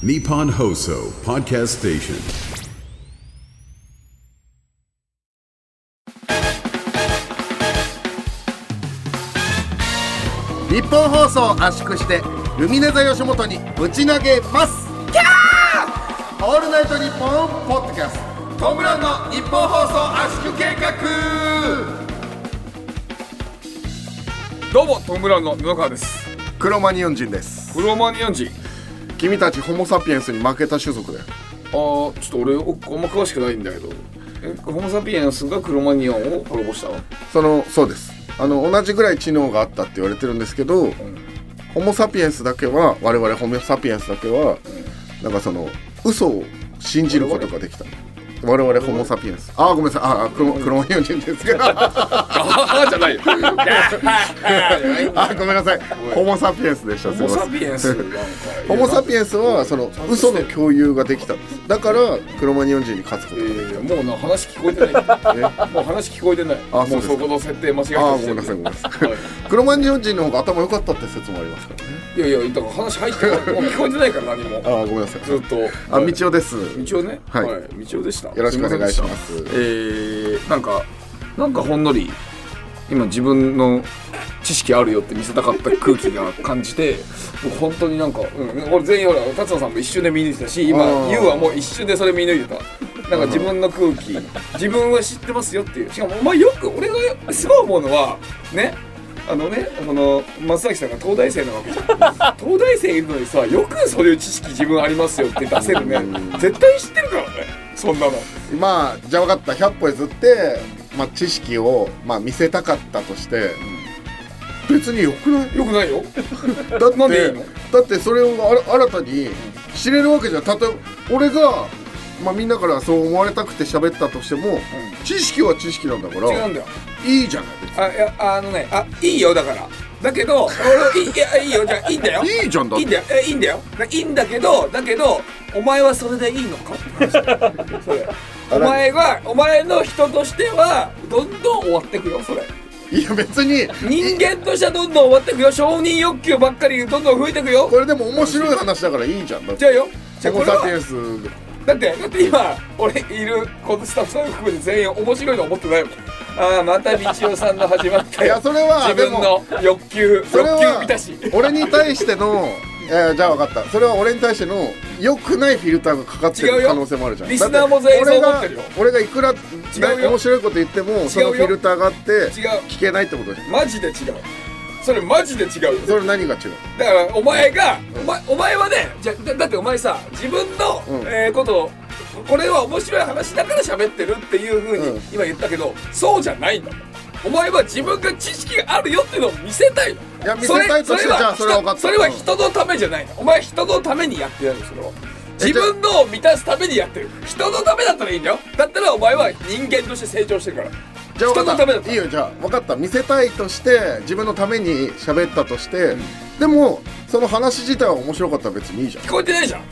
Nippon Hoso Podcast Station. 日本放送圧縮してルミネ座吉本にぶち投げます。キャー！オールナイトニッポンポッドキャスト。トムランの日本放送圧縮計画。どうもトム・ブラウンの布川です。クロマニヨン人です。クロマニアン人君たちホモ・サピエンスに負けた種族だよあーちょっと俺おあんま詳しくないんだけど。えホモ・サピエンスがクロマニアンを滅ぼしたの？そのそうです。あの同じぐらい知能があったって言われてるんですけど、ホモ・サピエンスだけは我々ホモ・サピエンスだけは、なんかその嘘を信じることができた我々ホモ・サピエンス。あーごめんなさい。あークロクロマニヨン人ですけど。ああじゃないよ。あごめんなさい。ホモ・サピエンスでした。ホモ・サピエンスホモ・サピエンスはその嘘の共有ができたんです。だからクロマニヨン人に勝つこともうな話聞こえてない。たもう話聞こえてない。もあそうそこの設定間違えてああごめんなさいごめんなさい。はい。クロマニヨン人の方が頭良かったって説もありますからね。いやいやだから話入ってもう聞こえてないから何も。ああごめんなさい。ずっと。あ道夫です。道夫ね。はい。道夫でしたよろしくお願いします。えー、なんかなんかほんのり今自分の知識あるよって見せたかった空気が感じて僕本当になんか、うん、俺全員ほら達野さんも一瞬で見抜いてたし今あー YOU はもう一瞬でそれ見抜いてた。なんか自分の空気自分は知ってますよっていう。しかもお前よく俺がすごい思うのはねあのねこの松崎さんが東大生なわけじゃん。東大生いるのにさよくそういう知識自分ありますよって出せるね。絶対知ってるからねそんなの。まあじゃあ分かった。100歩譲って、まあ、知識を、まあ、見せたかったとして別によくない？よくないよ。だってなんでいいの？だってそれを新たに知れるわけじゃん。例えば俺が、まあ、みんなからそう思われたくて喋ったとしても、知識は知識なんだから違うんだよ。いいじゃないあいやあのねあいいよだから。だけど俺いいいやいいよじゃあいいんだよ。いいじゃんだいいんだよ。えいいんだよ。いいんだけどだけどお前はそれでいいのか？って話それ。お前はお前の人としてはどんどん終わってくよそれ。いや別に。人間としてはどんどん終わってくよ。承認欲求ばっかりどんどん増えてくよ。これでも面白い話だからいいじゃん。だって。じゃあよ。じゃあホこれは。モサピエンス。だってだって今俺いるこのスタッフさん含めて全員面白いと思ってないもん。ああまた道夫さんの始まったよいやそれは自分の欲求欲求は満たし。俺に対してのいやじゃあ分かった。それは俺に対しての良くないフィルターがかかってる可能性もあるじゃん。リスナーも全員そう思ってるよ。俺がいくら面白いこと言ってもそのフィルターがあって聞けないってことじゃんマジで違う。それマジで違うよ。それ何が違う？だからお前が、お前お前はねじゃだだってお前さ自分の、うん。えーことをこれは面白い話だから喋ってるっていうふうにうん。今言ったけど、そうじゃないんだもんお前は自分が知識があるよっていうのを見せたいの。いや見せたいとしてそれじゃあそれは分かった。人それは人のためじゃないの。お前人のためにやってるの。それは自分のを満たすためにやってる。人のためだったらいいんだよ。だったらお前は人間として成長してるから。じゃあ分か人のためだったいいよじゃあ分かった。見せたいとして自分のために喋ったとして、でもその話自体は面白かったら別にいいじゃん。聞こえてないじゃん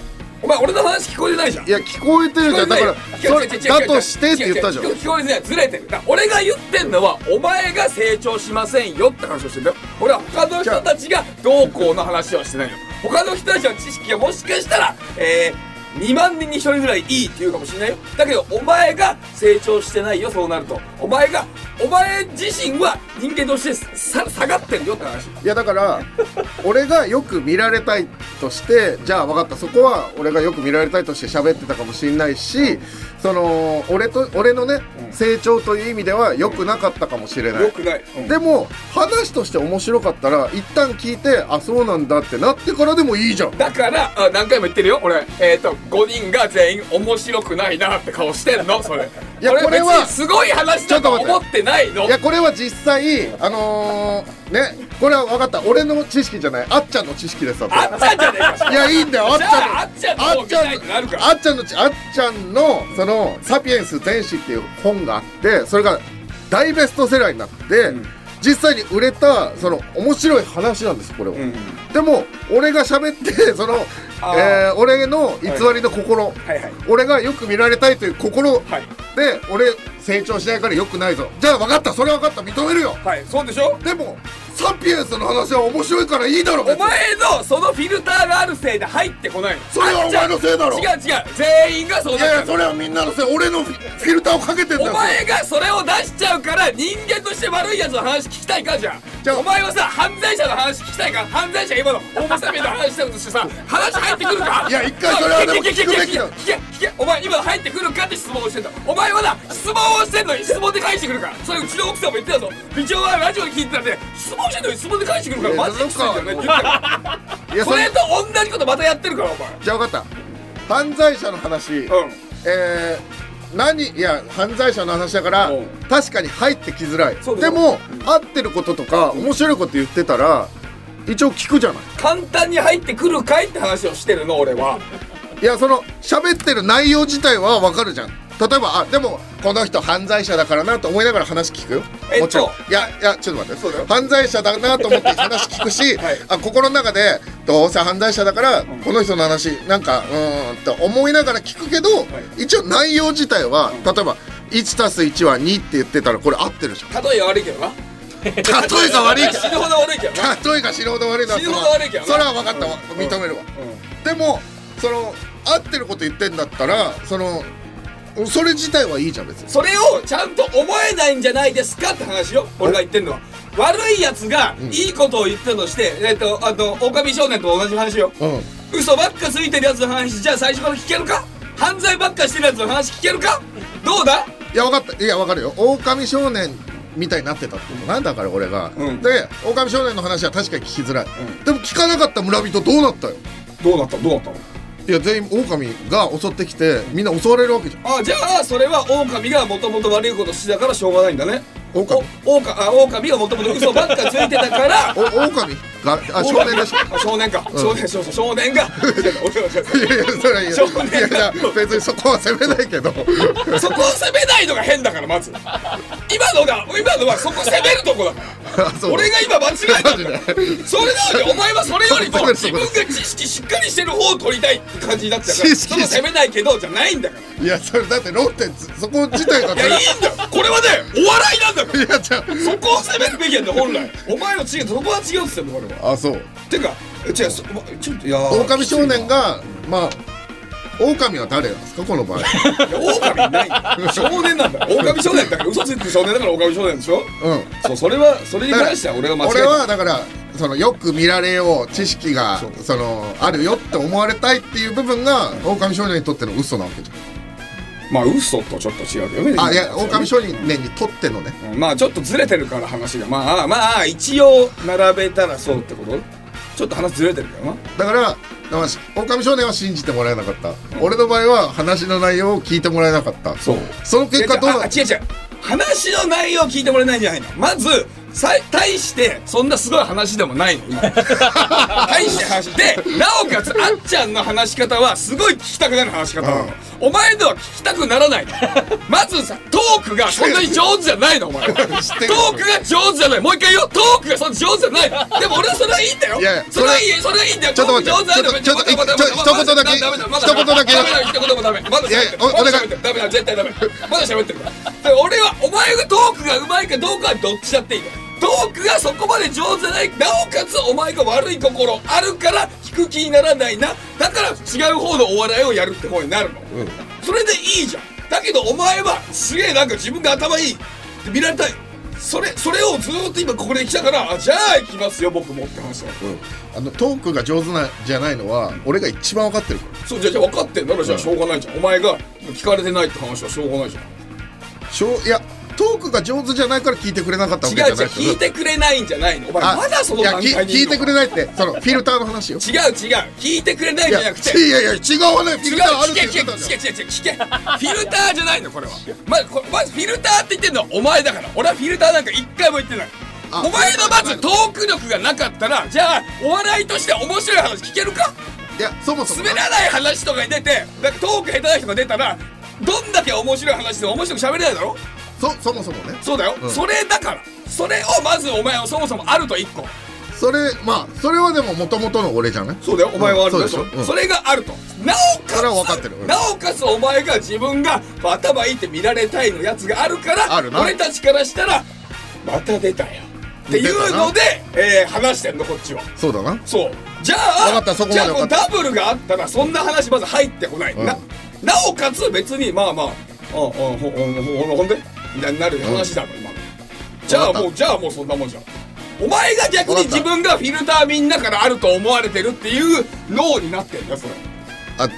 お前俺の話聞こえてないじゃん。いや聞こえてるじゃん。だからそれだとしてって言ったじゃん。聞こえてない。ずれてる。俺が言ってんのはお前が成長しませんよって話をしてんだよ。俺は他の人たちがどうこうの話はしてないよ他の人たちの知識がもしかしたらえー2万人に1人ぐらいいいって言うかもしれないよ。だけどお前が成長してないよそうなると。お前がお前自身は人間としてさ下がってるよって話。いやだから 俺がよく見られたいとしてじゃあ分かった。そこは俺がよく見られたいとして喋ってたかもしれないしその俺と俺のね、成長という意味では良くなかったかもしれない。よくない、うん。でも話として面白かったら一旦聞いてあそうなんだってなってからでもいいじゃん。だからあ何回も言ってるよ俺。えっ、と5人が全員面白くないなって顔してんの？それ。いや俺これはすごい話だと思ってないの？いやこれは実際あのー、ねこれは分かった。俺の知識じゃない。あっちゃんの知識ですあっちゃんじゃねえか。いやいいんだよ。あっちじゃんあっちゃんあっちゃんのちあっちゃんのその「サピエンス全史」っていう本があってそれが大ベストセラーになって、実際に売れたその面白い話なんですこれは、ん。でも俺が喋ってその、えー俺の偽りの心、はい。はい俺がよく見られたいという心はい。で俺成長しないからよくないぞ。じゃあ分かった。それ分かった。認めるよ。はい。そうでしょ？でもサピエンスの話は面白いからいいだろお前のそのフィルターがあるせいで入ってこないの。それはお前のせいだろ。違う違う全員がそういやいやそれはみんなのせい。俺のフィルターをかけてんだよ。お前がそれを出しちゃうから人間として悪いやつの話聞きたいかじゃんじゃあ。お前はさ犯罪者の話聞きたいか犯罪者今のホモサピエンの話したとしてさ話入ってくるか？いや一回それはでも聞くべきだ聞け聞け聞け。お前今の入ってくるかって質問をしてんだ。お前はな質問をしてんのに質問で返してくるから。それうちの奥さんも言ってたぞ。美女はラジオで聞いてたんで質問してんのに質問で返してくるからマジできついんだよねって言ってたからいやそれ。それと同じことまたやってるからお前。じゃあ分かった。犯罪者の話、うん。えー、何いや犯罪者の話だから、うん。確かに入ってきづらい。そうだよでも、合ってることとか面白いこと言ってたら一応聞くじゃない。簡単に入ってくるかいって話をしてるの俺は。いやその喋ってる内容自体は分かるじゃん例えばあでもこの人犯罪者だからなと思いながら話聞くよ。えっと。もちろん。いやいやちょっと待って。犯罪者だなと思って話聞くし、はい。あ心の中でどうせ犯罪者だから、この人の話なんかうーんって思いながら聞くけど、一応内容自体は、例えば1たす1は2って言ってたらこれ合ってるじゃん。例えが悪いけどな。例えが悪い死ぬほど悪いけどな。例えが死ぬほど悪いのは死ぬほど悪いけどな。それは分かったわ。認めるわ、でもその合ってること言ってんだったらそのそれ自体はいいじゃん別に。それをちゃんと思えないんじゃないですかって話よ。俺が言ってんのは。悪いやつがいいことを言ったとして、えっとあの狼少年と同じ話よ。うん。嘘ばっかついてるやつの話じゃあ最初から聞けるか？犯罪ばっかしてるやつの話聞けるか？どうだ？いや分かった。いや分かるよ。狼少年みたいになってたってことなんだから俺が、うん。で狼少年の話は確かに聞きづらい、でも聞かなかった村人どうなったよ？どうなった？どうなったの？いや全員狼が襲ってきてみんな襲われるわけじゃん。あじゃあそれは狼がもともと悪いことしてたからしょうがないんだね。狼。お狼あ狼がもともと嘘ばっかついてたから。お狼。があ少年でしょあ少年か、少年少少年が。いやいやそれは いいよ少年いやいや別にそこは責めないけど。そこを責めないのが変だからまず。今のが今のはそこ責めるとこだあそう。俺が今間違えたんだよ。マジそれなのにお前はそれよりもそう自分が知識しっかりしてる方を取りたいって感じになっちゃうから知識その責めないけどじゃないんだから。いやそれだって論点つそこ自体がいやいいんだよ。これはねお笑いなんだからいやじゃそこを責めるべきなんだよ本来。お前の違うそこは違うって言って俺は。ああそう。てか違うちょっといやー狼少年がまあ狼は誰なんですかこの場合。いや狼いない少年なんだ。狼少年だから嘘ついてる少年だから狼少年でしょ？うん。そうそれはそれに関しては俺が間違え俺たはだからそのよく見られよう知識がそのあるよって思われたいっていう部分が狼少年にとっての嘘なわけじまあ嘘とちょっと違うけどね。あいや狼少年にとってのね。うんまあちょっとずれてるから話が。まあまあ一応並べたらそうってこと？ちょっと話ずれてるけどな。だから狼少年は信じてもらえなかった、俺の場合は話の内容を聞いてもらえなかった。そう。その結果どうな違う違う。話の内容を聞いてもらえないんじゃないの？まずさ対してそんなすごい話でもないの。今。対して話でなおかつあっちゃんの話し方はすごい聞きたくなる話し方お前のは聞きたくならないの。まずさトークがそんなに上手じゃないのお前。はトークが上手じゃない。もう一回言おう。トークがそんな上手じゃない。のでも俺はそれはいいんだよ。いやそれはいいそれはいいんだよ。ちょっと待ってちょっとちょっと一言だけ。一言だけ。ダメだ。一言もダメ。まだ喋ってる。ダメだ絶対ダメ。まだ喋ってるから。で俺はお前がトークがうまいかどうかはどっちだっていいのトークがそこまで上手じゃない。なおかつお前が悪い心あるから聞く気にならないな。だから違う方のお笑いをやるって方になるの、それでいいじゃん。だけどお前はすげえなんか自分が頭いい。って見られたい。それそれをずーっと今ここで来たからあじゃあ行きますよ僕もって話だ。あのトークが上手なじゃないのは俺が一番分かってるから。そうじゃあじゃあ分かってんならじゃあしょうがないじゃん、お前が聞かれてないって話はしょうがないじゃん。しょういやトークが上手じゃないから聞いてくれなかったわけじゃ違う違うないでしょ聞いてくれないんじゃないの。お前あまだその段階に聞いてくれないって。その フィルターの話よ。違う違う。聞いてくれないじゃなくて。いやいや違うわねフィ違うルターあるって言ってたじゃん聞け聞け聞けフィルターじゃないのこれは。まずこまずフィルターって言ってんのはお前だから。俺はフィルターなんか一回も言ってない。あ。お前のまずトーク力がなかったらじゃあお笑いとして面白い話聞けるか？いやそもそも滑らない話とかに出てトーク下手な人が出たらどんだけ面白い話でも面白く喋れないだろ？そそもそもね。そうだよ、うん。それだから。それをまずお前はそもそもあると一個。それまあそれはでももともとの俺じゃない？そうだよ。お前はあるでしょ、そうん。それがあると。なおかつそれは分かってる。うん。なおかつお前が自分が頭いいって見られたいのやつがあるからあるな。俺たちからしたらまた出たよ。っていうので、えー話してんのこっちは。そうだな。そう。じゃあった。そこまでじゃあダブルがあったらそんな話まず入ってこない、うん。ななおかつ別にまあまあ。ああほほほほほんで？みたいになる話だろ今のじゃあもうじゃあもうそんなもんじゃんお前が逆に自分がフィルターみんなからあると思われてるっていう脳になってんだそれあ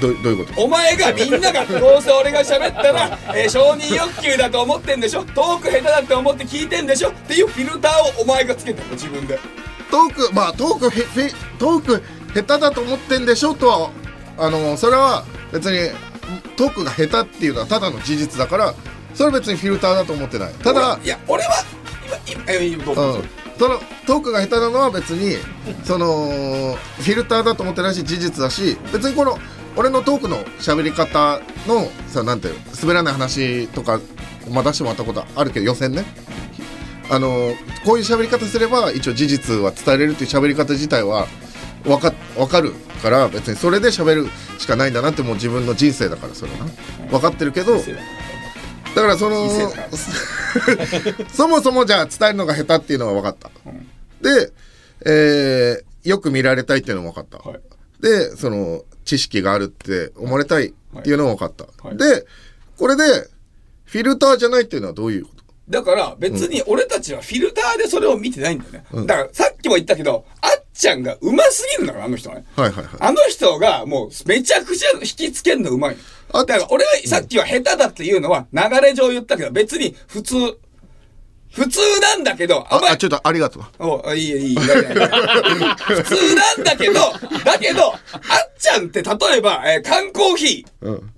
どどういうことお前がみんながどうせ俺が喋ったら、えー承認欲求だと思ってんでしょトーク下手だって思って聞いてんでしょっていうフィルターをお前がつけてるの自分でトークまあトークへへトーク下手だと思ってんでしょとはあのそれは別にトークが下手っていうのはただの事実だからそれは別にフィルターだと思ってない。ただいや俺は今今えーどうん。そのトークが下手なのは別にそのフィルターだと思ってないし事実だし別にこの俺のトークの喋り方のさなんていうの滑らない話とかまあ出してもらったことあるけど予選ね。あのこういう喋り方すれば一応事実は伝えれるっていう喋り方自体はわかわかるから別にそれで喋るしかないんだなってもう自分の人生だからそれは。な分かってるけどだからそのそもそもじゃあ伝えるのが下手っていうのは分かった、で、えーよく見られたいっていうのも分かった、はい。でその知識があるって思われたいっていうのも分かった、はい。でこれでフィルターじゃないっていうのはどういうこと？だから別に俺たちはフィルターでそれを見てないんだよね、だからさっきも言ったけどあっちゃんがうますぎるんだからあの人はねはいはいはいあの人がもうめちゃくちゃ引きつけんのうまい。だから俺がさっきは下手だっていうのは流れ上言ったけど別に普通。普通なんだけど、ああちょっとありがとうおいいよいいよいやい普通なんだけど、だけど、あっちゃんって例えば、えー缶コーヒー。うん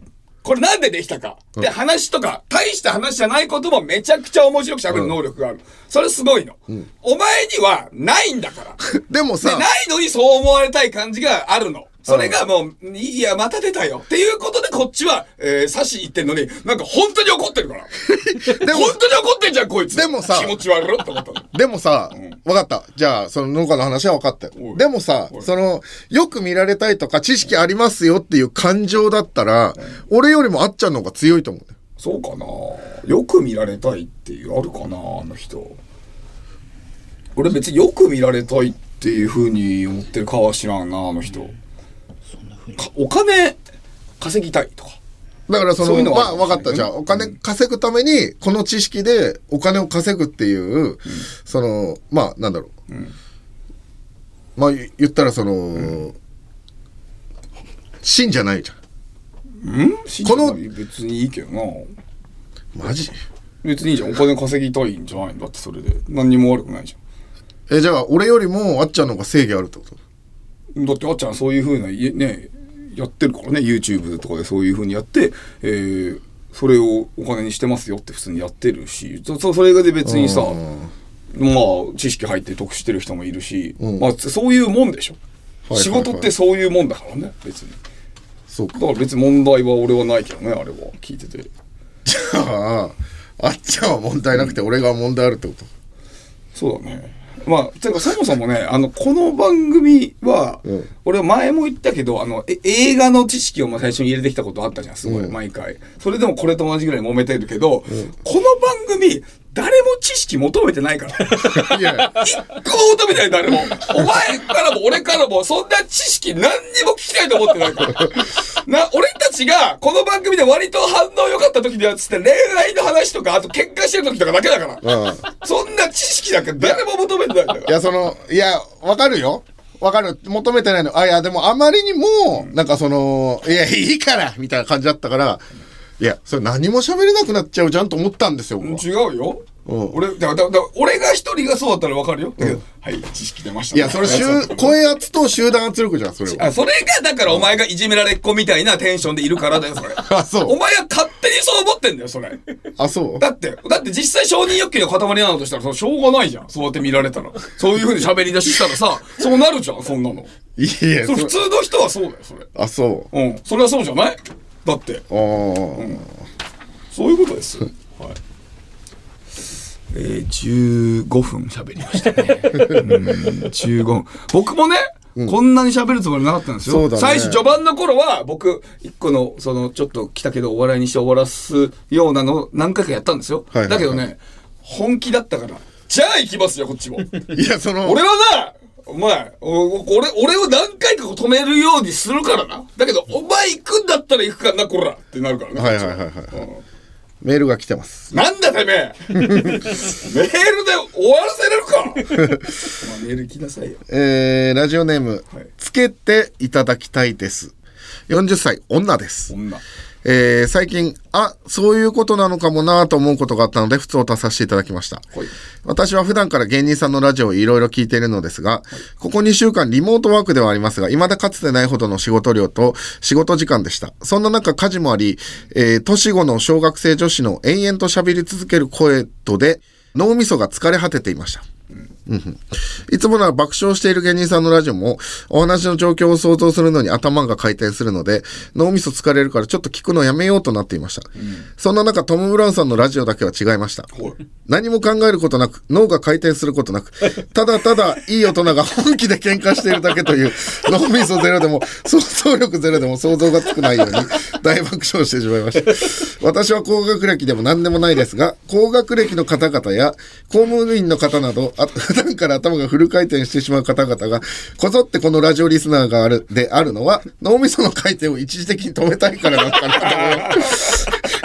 これなんでできたかって話とか、大した話じゃないこともめちゃくちゃ面白く喋る能力がある。それすごいの。お前にはないんだから。で、でもさないのにそう思われたい感じがあるの。それがもう、いや、また出たよ。っていうことでこっちは、えー、差し言ってんのに、なんか本当に怒ってるから。でも本当に怒ってんじゃん、こいつ。でもさ気持ち悪いって思ったの。でもさ、分かった。じゃあ、その農家の話は分かったよでもさ、その、よく見られたいとか、知識ありますよっていう感情だったら、俺よりもあっちゃんの方が強いと思う。そうかなよく見られたいっていう、あるかなあの人。俺別によく見られたいっていう風に思ってるかは知らんな、あの人。かお金稼ぎたいとか。だからその、そういうまあ分かった。じゃあ、お金稼ぐために、この知識でお金を稼ぐっていう、その、まあ、なんだろう。まあ、言ったらその、真じゃないじゃん。この別にいいけどな。マジ？別にいいじゃん。お金稼ぎたいんじゃない？んだってそれで。何にも悪くないじえ、じゃあ、俺よりもあっちゃんの方が正義あるってこと？ゃん。だってあっちゃんそういう風な、いね、やってるからね。YouTube とかでそういう風にやって、えー、それをお金にしてますよって普通にやってるし、そそそれがで別にさ、まあ、知識入って得してる人もいるし、まあ、そういうもんでしょ。はいはい仕事ってそういうもんだからね、別に。そうかだ。から別に問題は俺はないけどね、あれは。聞いてて。ああ、あっちゃんは問題なくて俺が問題あるってこと？そうだね。まあ、てかそもそもね、あの、この番組は、うん。俺は前も言ったけど、あの、え映画の知識をまあ最初に入れてきたことあったじゃん、すごい、うん。毎回。それでもこれと同じぐらい揉めてるけど、この番組、誰も知識求めてないから。いや、一個も求めてない、誰も。お前からも俺からも、そんな知識何にも聞きたいと思ってないから。な、俺たちが、この番組で割と反応良かった時には、つって恋愛の話とか、あと喧嘩してる時とかだけだから。うん。そんな知識なんか誰も求めてないんだから。いや、その、いや、わかるよ。わかる。求めてないの。あ、いや、でもあまりにも、なんかその、いや、いいからみたいな感じだったから、いや、それ何も喋れなくなっちゃうじゃんと思ったんですよ。違うよ。うん俺、だだだ俺が一人がそうだったらわかるよ。だけど、はい、知識出ましたね。いや、それ、声圧と集団圧力じゃん、それは。あ、それが、だからお前がいじめられっ子みたいなテンションでいるからだよ、それ。あ、そおう。前は勝手にそう思ってんだよ、それ。あ、そう。だって、だって実際承認欲求の塊なのとしたら、そのしょうがないじゃん。そうやって見られたら。そういう風に喋り出ししたらさ、そうなるじゃん、そんなの。いや普通の人はそうだよ、それ。あ、そう。うん。それはそうじゃない？だって、あーそういうことです。はい。えー、15分喋りましたね。うん、15分。僕もね、こんなに喋るつもりなかったんですよ。ね最初、序盤の頃は、僕、一個の、その、ちょっと来たけど、お笑いにして終わらすようなのを何回かやったんですよ。はいはいはいだけどね、本気だったから、じゃあ行きますよこっちもいやその俺はなお前お俺俺を何回か止めるようにするからな。だけどお前行くんだったら行くからなこら。ってなるからな。はいはいはいはい、メールが来てます。なんだてめえ。メールで終わらせれるか。メール来なさいよ。えー、ラジオネーム、はい。つけていただきたいです。40歳女です。女えー最近、あ、そういうことなのかもなと思うことがあったので、普通を足させていただきました。はい私は普段から芸人さんのラジオをいろいろ聞いているのですが、ここ2週間リモートワークではありますが、未だかつてないほどの仕事量と仕事時間でした。そんな中、家事もあり、えー年後の小学生女子の延々と喋り続ける声とで、脳みそが疲れ果てていました。うんうんいつもなら爆笑している芸人さんのラジオも、お話の状況を想像するのに頭が回転するので、脳みそ疲れるからちょっと聞くのやめようとなっていました。そんな中、トム・ブラウンさんのラジオだけは違いました。何も考えることなく、脳が回転することなく、ただただいい大人が本気で喧嘩しているだけという、脳みそゼロでも、想像力ゼロでも想像がつくないように、大爆笑してしまいました。私は高学歴でも何でもないですが、高学歴の方々や公務員の方など、あ普段から頭がフル回転してしまう方々が、こぞってこのラジオリスナーがある、であるのは、脳みその回転を一時的に止めたいからなのかなと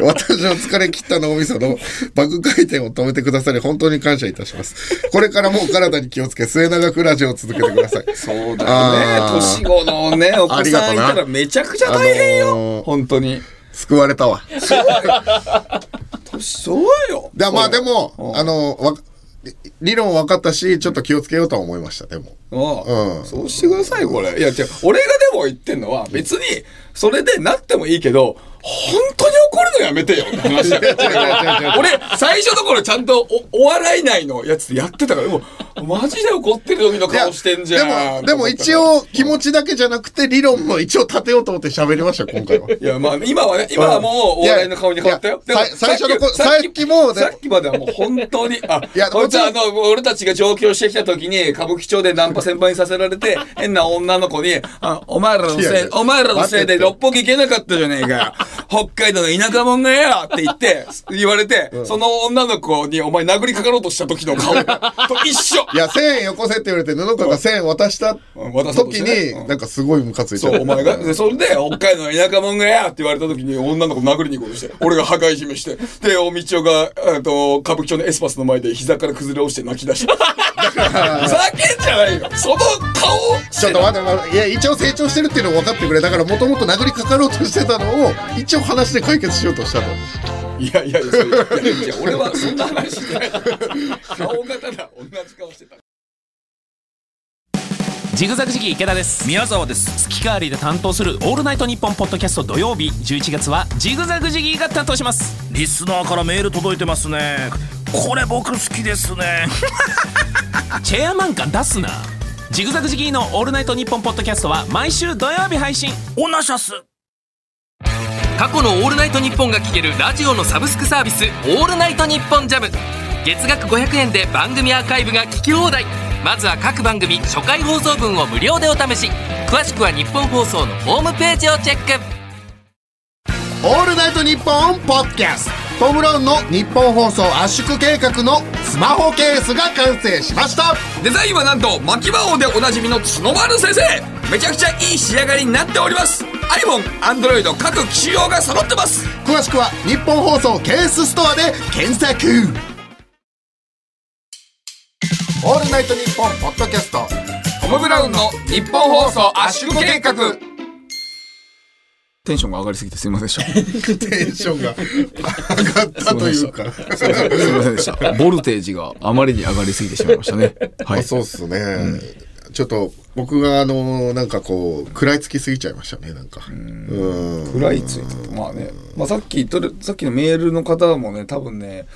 思。私の疲れ切った脳みその爆回転を止めてくださり、本当に感謝いたします。これからもお体に気をつけ、末永くラジオを続けてください。そうだよね。年後のねお子さんいたらめちゃくちゃ大変よ、あのー本当に。救われたわ。そうよ。でまあでも、あの、わ理論分かったし、ちょっと気をつけようとは思いました、でも。ああ。うん。そうしてくださいこれ。いや違う。俺がでも言ってんのは別にそれでなってもいいけど本当に怒るのやめてよって話だよ。俺最初の頃ちゃんとおお笑い内のやつでやってたからもうマジで怒ってる時の顔してんじゃん。でも、でも一応気持ちだけじゃなくて理論も一応立てようと思って喋りました、今回は。いやまあ今はね今はもうお笑いの顔に変わったよ。でも最初のこさっきもね。さっきまではもう本当にあいやこいつあの俺たちが上京してきた時に歌舞伎町でナンパ先輩にさせられて 変な女の子にあお前らのせいお前らのせいで六本木行けなかったじゃねえか。よ北海道の田舎者がよって言って言われて、その女の子にお前殴りかかろうとした時の顔。と一緒いや、1000円よこせって言われて、布川が1000円渡した時に、なんかすごいムカついちゃそう、お前が。で、それで、北海道の田舎者がやって言われた時に女の子殴りに行こうとして、俺が破壊姫して、で、おみちおが、えっと、歌舞伎町のエスパスの前で膝から崩れ落ちて泣き出した。ふざけんじゃないよ。その顔をちょっと待って待って、いや、一応成長してるっていうの分かってくれ。だから、もともと殴りかかろうとしてたのを、一応話で解決しようとしたと。いやいやいや、いやいや俺はそんな話してない。顔がただ。同じ顔してた。ジグザグジギー池田です。宮沢です。月替わりで担当する「オールナイトニッポン」ポッドキャスト土曜日11月はジグザグジギーが担当します。リスナーからメール届いてますね。これ僕好きですね。チェアマン感出すな。ジグザグジギーの「オールナイトニッポン」ポッドキャストは毎週土曜日配信。オナシャス過去の「オールナイトニッポン」が聴けるラジオのサブスクサービス「オールナイトニッポンジャム。月額500円で番組アーカイブが聞き放題。まずは各番組初回放送分を無料でお試し。詳しくは日本放送のホームページをチェック。オールナイトニッポンポッドキャスト。トム・ブラウンの日本放送圧縮計画のスマホケースが完成しました。デザインはなんと牧場王でおなじみの角丸先生めちゃくちゃいい仕上がりになっております iPhone、Android 各機種用が揃ってます詳しくは日本放送ケースストアで検索。オールナイトニッポンポッドキャスト。トム・ブラウンの日本放送圧縮計画テンションが上がりすぎてすいませんでした。テンションが上がったというか。すいませんでした。ボルテージがあまりに上がりすぎてしまいましたね。はい。あそうっすね。ちょっと僕があのなんかこう食らいつきすぎちゃいましたねなんか。うん。食らいついててまあね、まあ、さっきとるさっきのメールの方もね多分ね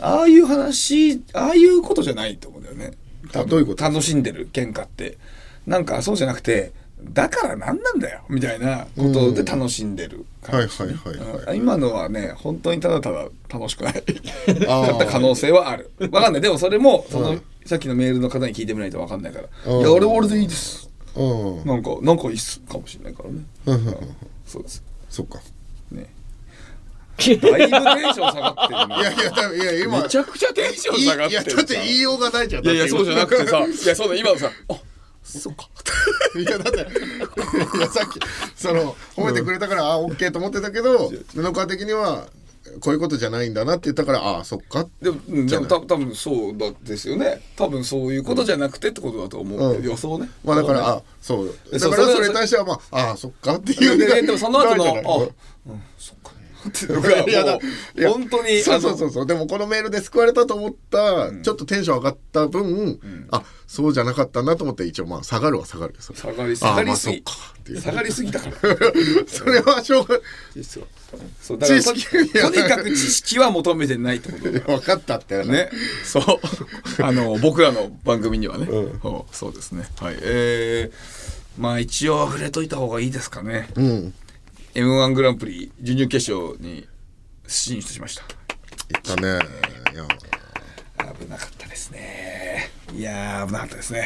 ああいう話ああいうことじゃないと思うんだよね。どういうこと楽しんでる喧嘩って。なんかそうじゃなくてだから何なんだよみたいなことで楽しんでる感じ、はいはいはい今のはね本当にただただ楽しくない。だった可能性はある。わかんない。でもそれもその、さっきのメールの方に聞いてみないとわかんないから「うん。いや俺は俺でいいです」うん。なんかなんかいいっすかもしれないからね、うん。そうです。そっか。ね。いぶテンション下がってるいやいや多分いや今。めちゃくちゃテンションい下がってるいやだって言いようがないじゃん。いやいやそうじゃなくてさ。いやそうだ今のさあそうか。いやだって いやさっきその褒めてくれたから、あオッケーと思ってたけど布川的にはこういうことじゃないんだなって言ったからああそっか。でもでもた多分そうだですよね。多分そういうことじゃなくてってことだと思う、うん。予想ね。まあだから、そうね。あそう。えだからそれに対してはまあああそっかっていうでででもその後の あ、うん、そっかっていうのがいやだもいうや本当にそうそうそうそう。でもこのメールで救われたと思った、ちょっとテンション上がった分、あそうじゃなかったなと思って一応まあ下がるは下がる下がりあ下がりすぎ、まあ下がりすぎだから。それはしょうが実は。そうだからとにかく知識は求めてないってこと 分かったってね、そう。あの僕らの番組にはね、そうそうですね。はい。えー、まあ一応触れといた方がいいですかね、うん m 1グランプリ準々決勝に進出しました。言ったね。いや。危なかったですね。いやー危なかったですね、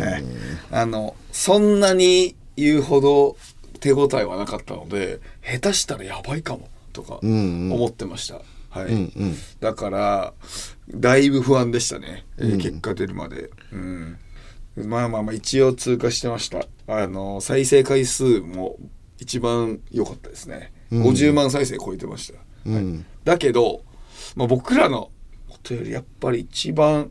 はい、あのそんなに言うほど手応えはなかったので下手したらやばいかもとか思ってました、はい、だからだいぶ不安でしたね、えー結果出るまで、うん、まあまあまあ一応通過してました。あの再生回数も一番良かったですね、50万再生超えてました、はい。だけど、まあ、僕らのことよりやっぱり一番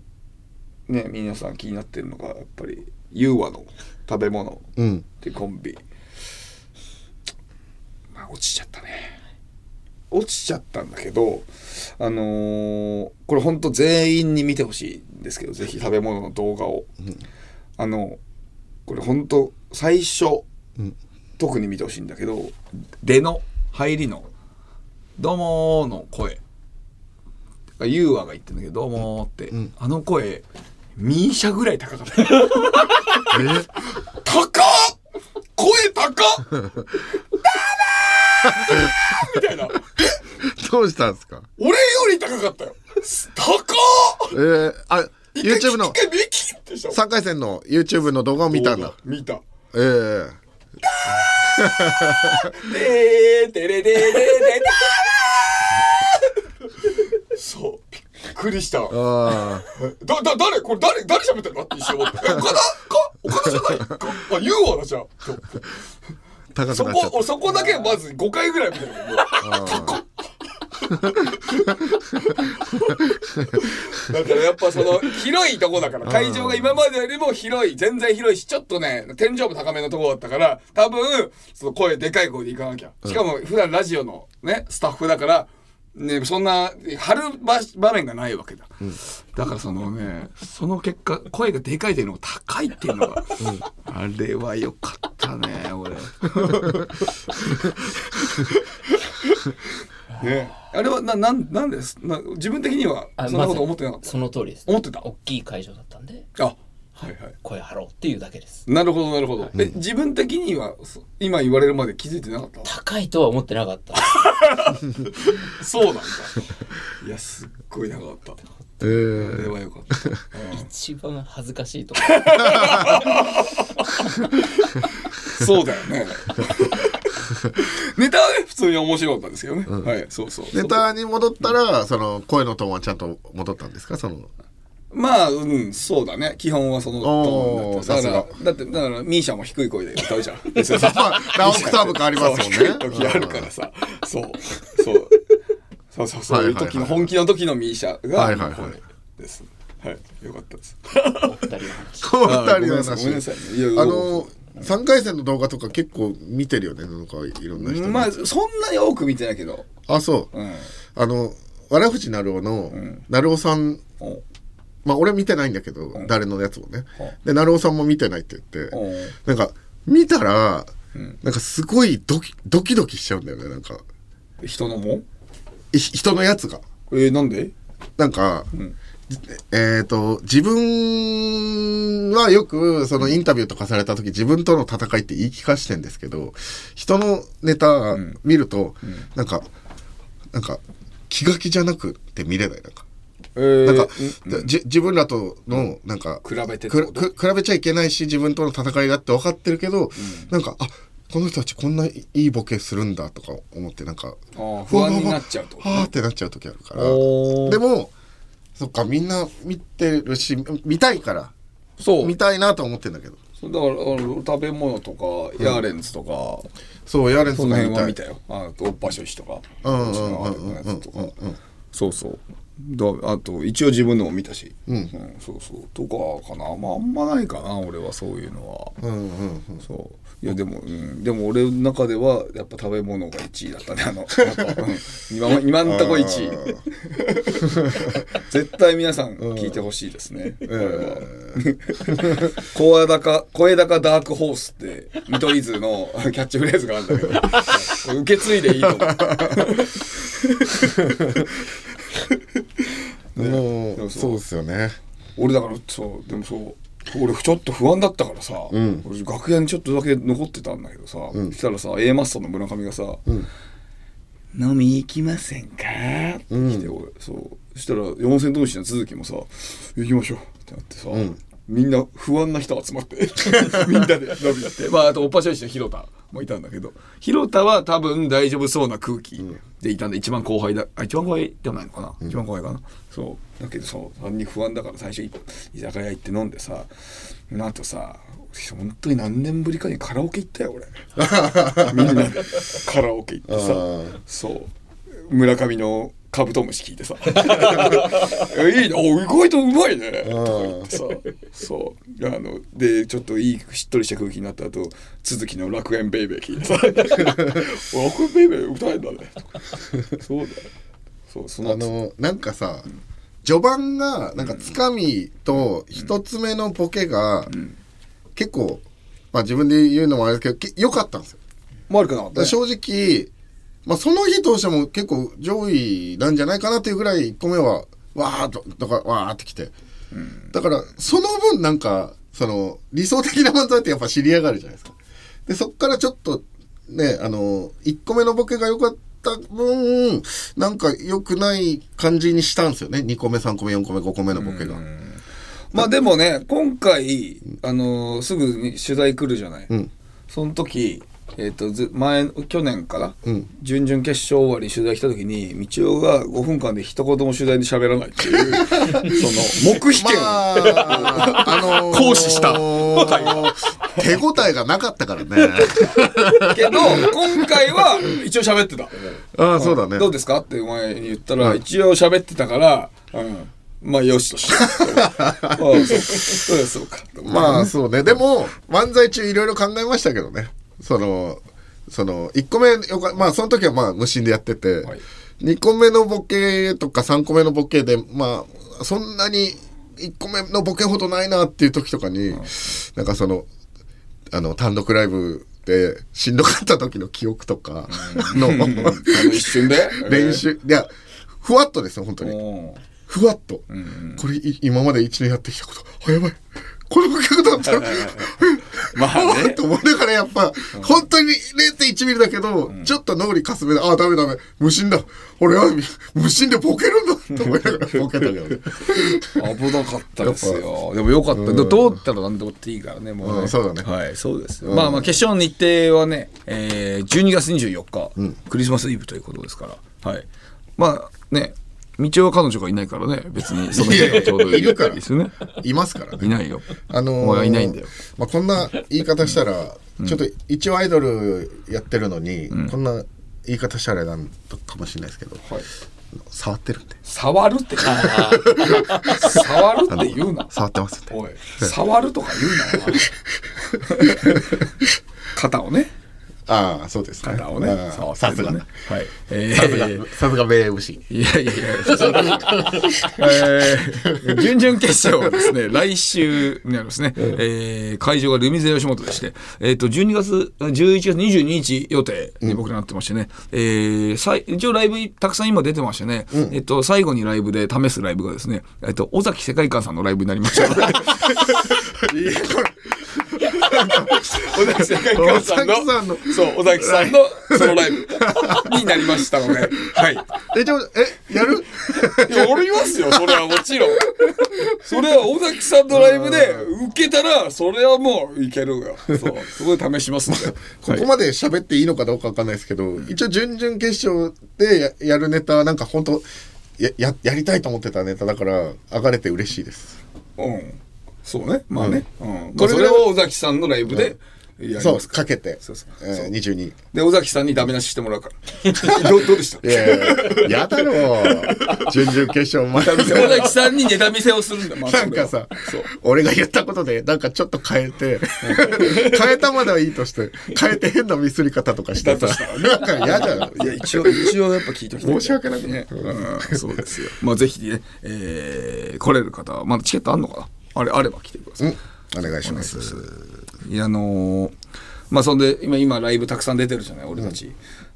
ね皆さん気になってるのがやっぱり優和の食べ物。うん。ってコンビ、まあ落ちちゃったね。落ちちゃったんだけどあのーこれ本当全員に見てほしいんですけどぜひ食べ物の動画を、あのこれ本当最初、特に見てほしいんだけど出の入りの「どうも」の声。優和が言ってんだけど「どうも」って、あの声ミーシャぐらい高かった。高っ！声高っ！みたいな。どうしたんですか？俺より高かったよ。高っ！えー、あ YouTube の一回ミキってした。3回戦の YouTube の動画を見たんだ。見た。ええでーてれでーでーでーそうびっくりしたあだ、だ、誰これ誰、誰喋ってんのって一瞬思って。え岡田か岡田じゃないかあ、ユーアだじゃあ。高くなっちゃったそこ、そこだけまず5回ぐらい見てるもん。高っ だからやっぱその広いとこだから会場が今までよりも広い全然広いしちょっとね天井も高めのとこだったから多分その声でかい声でいかなきゃ。しかも普段ラジオのねスタッフだからねそんな張る場場面がないわけだ、だからそのねその結果声がでかいっていうのが高いっていうのが、あれは良かったね俺 ね。あれはななんなんです？な自分的にはあそんなこと思ってなかった、その通りです。思ってた？大きい会場だったんで。あはいはい。声張ろうっていうだけです。なるほどなるほど、え自分的にはそ今言われるまで気づいてなかった？高いとは思ってなかった。そうなんだ。いやすっごい長かった。えあえれはよかった、うん。一番恥ずかしいとこ。そうだよね ネタはね普通に面白かったんですけどね、はいそうそう。ネタに戻ったらその声のトーンはちゃんと戻ったんですか？その。まあうんそうだね。基本はそのトーンだった。だからだってだからミーシャも低い声で歌うじゃん。まあラオクターブ変わりますもんね。時あるからさ。そうそう。そうそうそう。いう時の本気の時のミーシャがはいはいはい。これです。はいよかったです。お二人の話。こうあ二人のごめんなさい。ごめんな話さい。あの3回戦の動画とか結構見てるよね。なんかいろんな人まあそんなに多く見てないけど。あそう、うん。あのわらふじなるおの、なるおさん。お。まあ俺見てないんだけど、誰のやつもね。はでなるおさんも見てないって言ってお。なんか見たら、なんかすごいドキドキドキしちゃうんだよねなんか。人のもい人のやつが。えー、なんで？なんか、えっ、と自分はよくそのインタビューとかされた時自分との戦いって言い聞かしてんですけど人のネタ見ると、なんかなんか気が気じゃなくて見れない。なんか。えー、なんか、じ自分らとのなんか比べてく比べちゃいけないし自分との戦いだって分かってるけど、なんかあこの人たちこんないいボケするんだとか思ってなんかあー不安になっちゃうと？はあってなっちゃう時あるから。でもそっかみんな見てるし見たいから。そう。見たいなとは思ってんだけど。そうだからあの食べ物とかヤーレンズとか、そうやれんそのその辺は見たよ。あとおっぱしょしとか。うんうんうんそうそう。だあと一応自分のも見たし、うんそうそう。とかかな。まああんまないかな俺はそういうのは、うんうんうん。そういやでも、うん、でも俺の中ではやっぱ食べ物が1位だったねあの今 今んとこ1位。絶対皆さん聞いてほしいですね、これは。声高声高ダークホースって見取り図のキャッチフレーズがあるんだけど。受け継いでいいと思う。もそう。うそうですよね。俺だからそう。でもそう俺ちょっと不安だったからさ、俺楽屋にちょっとだけ残ってたんだけどさ、そしたらさ A マッソの村上がさ「飲み行きませんか?」って来て、俺そう。そしたら四千頭身の続きもさ「行きましょう」ってなってさ、みんな不安な人集まって みんなで飲み行って。まああとおっぱしょいしの広田もいたんだけど広田は多分大丈夫そうな空気でいたんで一番後輩だ。あ一番後輩ではないのかな、一番後輩かな。そう。だけどそう3人不安だから最初居酒屋行って飲んでさなんとさ本当に何年ぶりかにカラオケ行ったよ俺。みんなでカラオケ行ってさ。そう。村上のカブトムシ聞いてさ「いいね。お意外とうまいね」とか言ってさ。そう。あのでちょっといいしっとりした空気になった後続きの「楽園ベイベー」聞いてさ「楽園ベイベー歌えんだね」そうだよ。そうそのあのなんかさ序盤がなんかつかみと一つ目のボケが結構まあ自分で言うのもあれですけどけ良かったんですよ。悪くなかった、ね、正直、まあ、その日通しても結構上位なんじゃないかなっていうぐらい1個目はわーっとだからわーってきて、だからその分なんかその理想的な漫才ってやっぱ知り上がるじゃないですか。でそっからちょっとねあの1個目のボケが良かった分なんか良くない感じにしたんですよね。2個目3個目4個目5個目のボケが、まあでもね今回、あのーすぐに取材来るじゃない、ん。その時えっ、とず前去年から、ん。準々決勝終わりに取材来た時に道夫が5分間で一言も取材で喋らないっていう その黙秘権を、まあ、あのー行使した。手応えがなかったからね。けど今回は一応喋ってた。ああ、そうだね。どうですかってお前に言ったら、一応喋ってたから、うん、まあよしと。してああそうそうそうか。まあ、そうね。でも、漫才中いろいろ考えましたけどね。その、その、1個目よか、まあ、その時はまあ、無心でやってて、はい。2個目のボケとか3個目のボケで、まあ、そんなに1個目のボケほどないなっていう時とかに、なんかその、あの、単独ライブでしんどかった時の記憶とかの、一瞬で？練習、いや、ふわっとですよ、本当に。うんふわっと、これい今まで一年やってきたことあやばいこれも逆だったらまあね。と思いながらやっぱ、本当に0.1ミリだけど、ちょっと脳裏かすめであダメダメ。無心だ。俺は無心でボケるんだと思いながら ボケたけどね。危なかったですよ。でもよかった。どうったら何でもっていいからね、もうそうだね。はい、そうですよ。まあまあ、決勝の日程はね、えー、12月24日、クリスマスイブということですから。はい。まあね、道夫は彼女がいないからね、別にその日がちょうどいいいるからですよね。いますからねいないよ。あのーお前はいないんだよ。まあ、こんな言い方したら、ちょっと一応アイドルやってるのに、こんな言い方したらなんとかもしれないですけど、はい。触ってるんで触るって言うな。触るって言うな。触ってますんでおい、触るとか言うな。肩をね。ああそうですね肩をね。さすがるね。はい。えさすがーさすが名 MC いやいやいや、普通に。えー、準々決勝はですね、来週になりますね。えー、会場がルミゼ吉本でして、えっ、と、12月、11月22日予定に僕らなってましてね、えー、さい一応ライブたくさん今出てましてね、えっと、最後にライブで試すライブがですね、えっと、尾崎世界観さんのライブになりました ので。尾崎世界観さんのそう尾崎さんのソロライブになりましたのではいえじゃあえやる？いや、俺いますよ、それはもちろん。それは尾崎さんのライブで受けたら、それはもういけるよ。そう。そこで試しますんで。ここまで喋っていいのかどうかわかんないですけど、一応準々決勝でややるネタはなんか本当やややりたいと思ってたネタだから上がれて嬉しいですうん。そうね。まあね。うん。まあ、これを尾崎さんのライブでやりそうかけて。そうそう。えー22で、尾崎さんにダメ出ししてもらうから。どうどうでした？いやいやや。だろ準々決勝前。尾崎さんにネタ見せをするんだ、まあなんかさそう。俺が言ったことでなんかちょっと変えて。変えたまではいいとして変えて変なミスり方とかしてさ。なんか嫌じゃん。いや、一応、一応やっぱ聞いておきたい。申し訳なくね。うん、そうですよ。まあ、ぜひね、えー、来れる方は、まだチケットあんのかな？あれ、あれば来てください。お願いしますあのーまあそんで今今ライブたくさん出てるじゃない俺たち、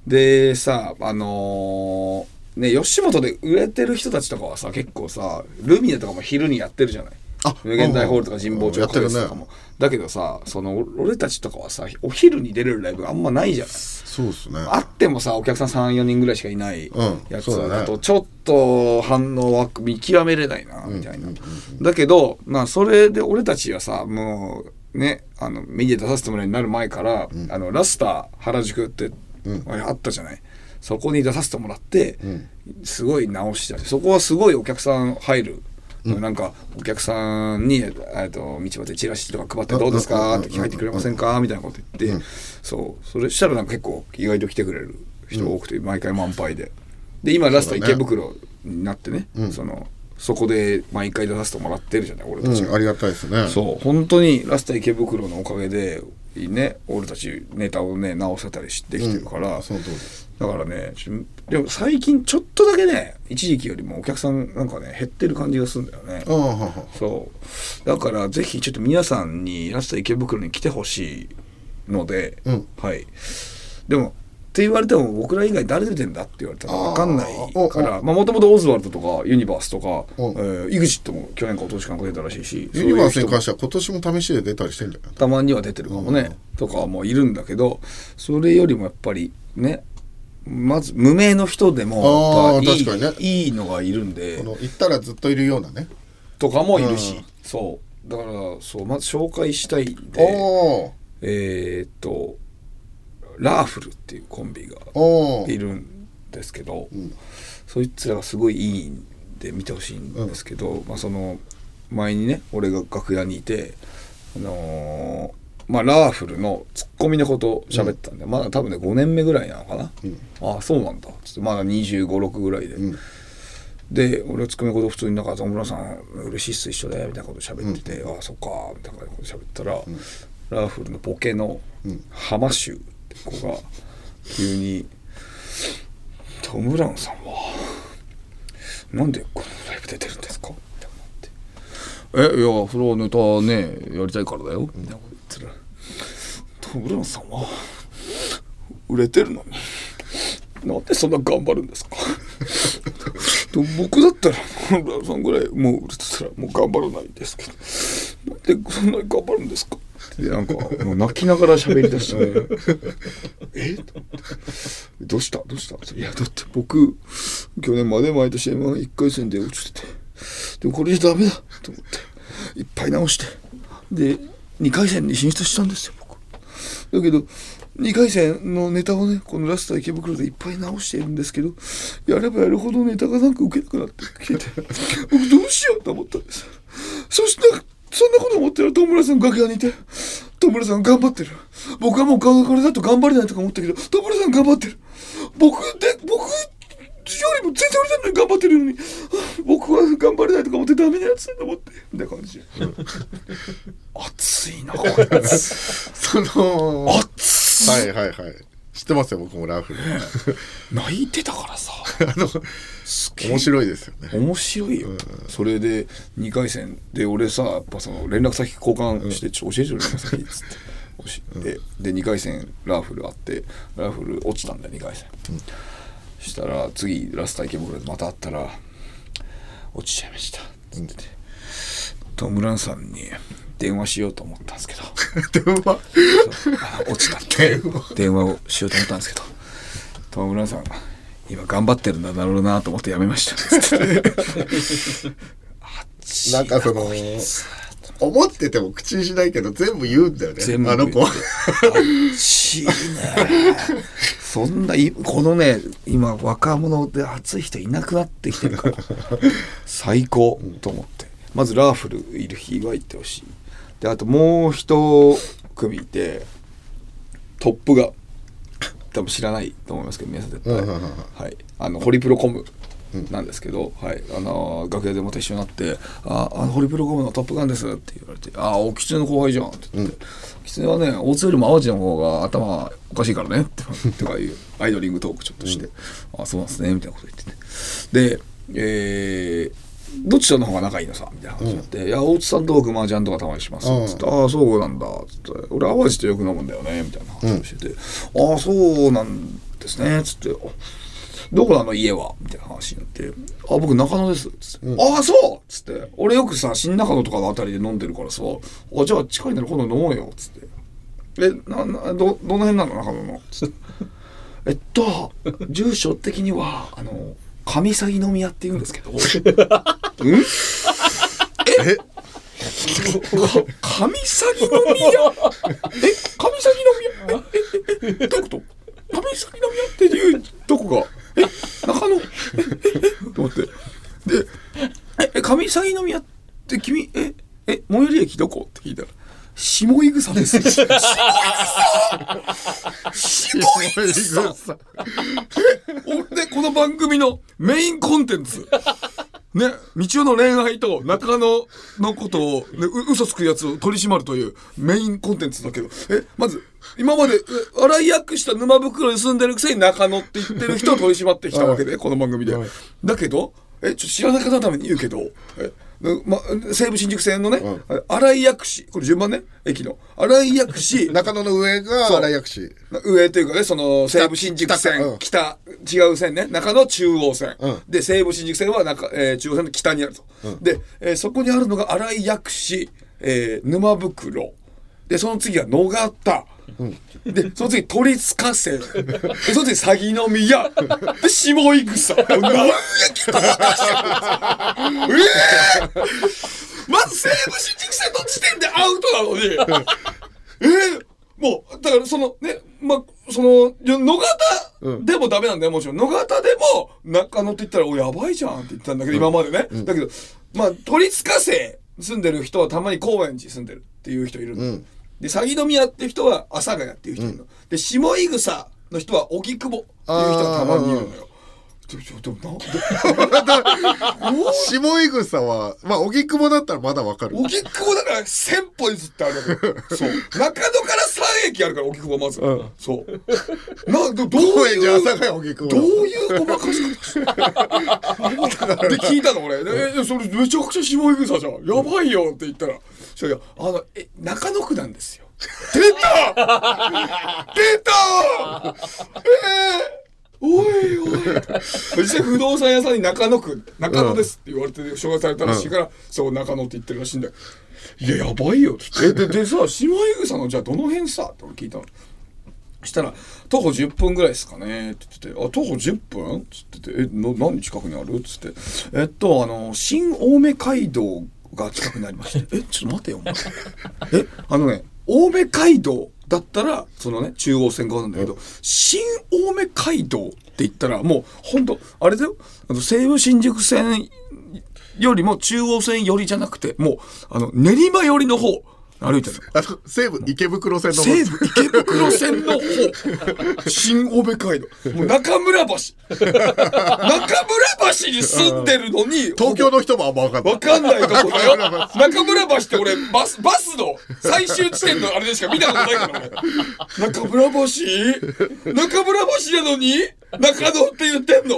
でさあのーね吉本で売れてる人たちとかはさ結構さルミネとかも昼にやってるじゃない。あ無限大ホールとか神保町やってるね。とかも。だけどさその俺たちとかはさお昼に出れるライブがあんまないじゃない。そうですね。あってもさお客さん34人ぐらいしかいないうんやつだとちょっと反応は見極めれないなみたいな、だけどまあそれで俺たちはさもうねあのメディア出させてもらうようになる前から、あのラスター原宿って、あれあったじゃない？そこに出させてもらって、すごい直してそこはすごいお客さん入る。なんかお客さんにえっと道端でチラシとか配って「どうですか?」って入ってくれませんか？みたいなこと言って、そう。それしたらなんか結構意外と来てくれる人が多くて、毎回満杯で。で今ラスト池袋になってねそのそこで毎回出させてもらってるじゃない俺たちが、うんありがたいですね。そう本当にラスト池袋のおかげでね俺たちネタをね直せたりしてきてるから、その通りです。だからねでも最近ちょっとだけね一時期よりもお客さんなんかね減ってる感じがするんだよね。ああははそう。だからぜひちょっと皆さんにラスト池袋に来てほしいので、うん。はい。でもって言われても僕ら以外誰出てんだって言われたら分かんないからもともとオズワルドとかユニバースとか、EXIT も去年か一昨年かなんか出たらしいしユニバースに関しては今年も試しで出たりしてんじゃないたまには出てるかもね、とかもいるんだけどそれよりもやっぱりねまず無名の人でもや確かにね。いいのがいるんで行ったらずっといるようなね。とかもいるし、うんそう。だからそうまず紹介したいんおでおえーっとラーフルっていうコンビがいるんですけど、そいつらがすごいいいんで見てほしいんですけど、まあその前にね俺が楽屋にいてあのーまあラーフルのツッコミのこと喋ってたんで、まだ多分ね5年目ぐらいなのかな、ああそうなんだ。つってまだ2 5 6ぐらいで、で俺はツッコミのこと普通になんか「野村さん嬉しいっす一緒で」みたいなこと喋ってて「ああそっか」みたいなこと喋ったら、ラーフルのボケの浜州って子が急に「トム・ブラウンさんはなんでこのライブ出てるんですか?」みたいなって「えいやそれはネタねやりたいからだよ」みたいなこと言ったら「トム・ブラウンさんは売れてるのになんでそんな頑張るんですか?」僕だったらトム・ブラウンさんぐらいもう売れてたらもう頑張らないんですけどなんでそんなに頑張るんですか？でなんかもう泣きながら喋り出して「え？と思ってどうした？どうした?」いやだって僕去年まで毎年 m 1 1回戦で落ちてて。でもこれじゃダメだ。と思って。いっぱい直して。で2回戦に進出したんですよ僕。だけど2回戦のネタをねこのラスト池袋でいっぱい直しているんですけどやればやるほどネタがなんか受けなくなってきてて。僕どうしようと思ったんです。そしてそんなこと思ってる戸村さん楽屋にいて。戸村さん頑張ってる。僕はもうこれだと頑張れないとか思ったけど戸村さん頑張ってる。僕で僕よりも全然売れてるのに頑張ってるのに。僕は頑張れないとか思ってダメなやつだと思って。みたいな感じで。熱いなこいつ。そのは熱いはいはい知ってますよ僕もラーフル。泣いてたからさ。あの面白いですよね。面白いよ、それで2回戦で俺さやっぱその連絡先交換して、ちょ教えてよ連絡先っつって。教えてで2回戦ラーフルあってラーフル落ちたんだよ2回戦、したら次ラスター池袋でまた会ったら「落ちちゃいました」っつってて、トム・ランさんに電話しようと思ったんですけど。電話？あ落ちたって電話？をしようと思ったんですけど。友村さん今頑張ってるんだろうなと思ってやめました。なんかその思ってても口にしないけど全部言うんだよね全部あの子。しいね。そんないこのね今若者で熱い人いなくなってきてるから最高と思って。まずラーフルいる日は行ってほしいであともう一組いてトップが多分知らないと思いますけど皆さん絶対、うんうんうんうん。はい。あのホリプロコムなんですけど、はい、あの楽屋でまた一緒になって「ああのホリプロコムのトップガンです」って言われて「ああおきつねの後輩じゃん」って言って「きつねはね大津よりも淡路の方が頭おかしいからね」ってとかいうアイドリングトークちょっとして「ああそうなんですね」みたいなこと言ってて。でえーどっちとの方が仲いいのさ？みたいな話になって「いや大津さんと僕麻雀とかたまにします」つって「ああそうなんだ」つって「俺淡路とよく飲むんだよね」みたいな話をしてて「ああそうなんですね」つって「あどこなの家は？みたいな話になって「あ僕中野です」つって「ああそう!」つって「俺よくさ新中野とかのあたりで飲んでるからさあじゃあ近いなら今度飲もうよ」つって「えななどどの辺なの中野の?」つって「えっと住所的にはあの上詐欺宮って言うんですけど」うん？え？か上詐欺の宮え？上詐欺の宮え？え？え？え？どういうこと？上詐欺の宮っていうどこが？え？中野？え？え？え？と思って。でええ上詐欺の宮って君え？え？最寄り駅どこ？って聞いたら下井草です。下井草。下井草。俺でこの番組のメインコンテンツ。ね、道夫の恋愛と中野のことを、ね、う嘘つくやつを取り締まるというメインコンテンツだけど、え、まず、今まで、え洗いやくした沼袋に住んでるくせに中野って言ってる人を取り締まってきたわけで、この番組で。だけど、え、ちょっと知らない方のために言うけど、え、ま、西武新宿線のね、洗い薬師、これ順番ね、駅の。洗い薬師、中野の上がそう荒井薬師上というかね、その西武新宿線、北、違う線ね、中野中央線。で、西武新宿線は中、えー中央線の北にあると。で、えーそこにあるのが荒井薬師、えー沼袋。で、その次が野方。で、その次、鳥塚線。で、その次、詐欺の宮。で、下井草。何やええまず西武新宿線の時点でアウトなのに。えーもう、だからそのね、まあ、その、野方でもダメなんだよ、もちろん。野方でも、中野って言ったら、お、やばいじゃんって言ったんだけど、今までね。だけど、まあ、都立火星住んでる人はたまに高円寺住んでるっていう人いるの。で、詐欺宮っていう人は阿佐ヶ谷っていう人いるの。で、下井草の人は荻窪っていう人がたまにいるのよ。下井草はまあ荻窪だったらまだわかる。荻窪だから1000歩譲ってあるわけ。よそう。中野から3駅あるから荻窪まず、そう。などどういうどういうごまかし方で 聞いたの俺。でえそれめちゃくちゃ下井草じゃん。やばいよって言ったらそしたらあのえ中野区なんですよ。出た！出た！えーおいおい。実際不動産屋さんに中野区中野ですって言われて紹介されたらしいから、そう中野って言ってるらしいんだよ。いややばいよ。って言ってえで でさ下井草のじゃあどの辺さ？って俺聞いたの。したら「徒歩10分ぐらいですかね」って言ってて「あ徒歩10分?」っつってて「えの何近くにある?」っつって「えっとあの新青梅街道が近くにありまして。えちょっと待てよお前。えあのね青梅街道だったらそのね中央線側なんだけど、新青梅街道って言ったらもうほんとあれだよ。あの西武新宿線よりも中央線寄りじゃなくてもうあの練馬寄りの方歩いてるの？あの西武池袋線の方。西武池袋線の方。新青梅街道もう中村橋。中村橋に住んでるのに。東京の人もあんま分かんない。わかんないとこだよ。中村橋。って俺バスバスの最終地点のあれでしか見たことないから俺。中村橋？中村橋なのに？中野って言ってんの？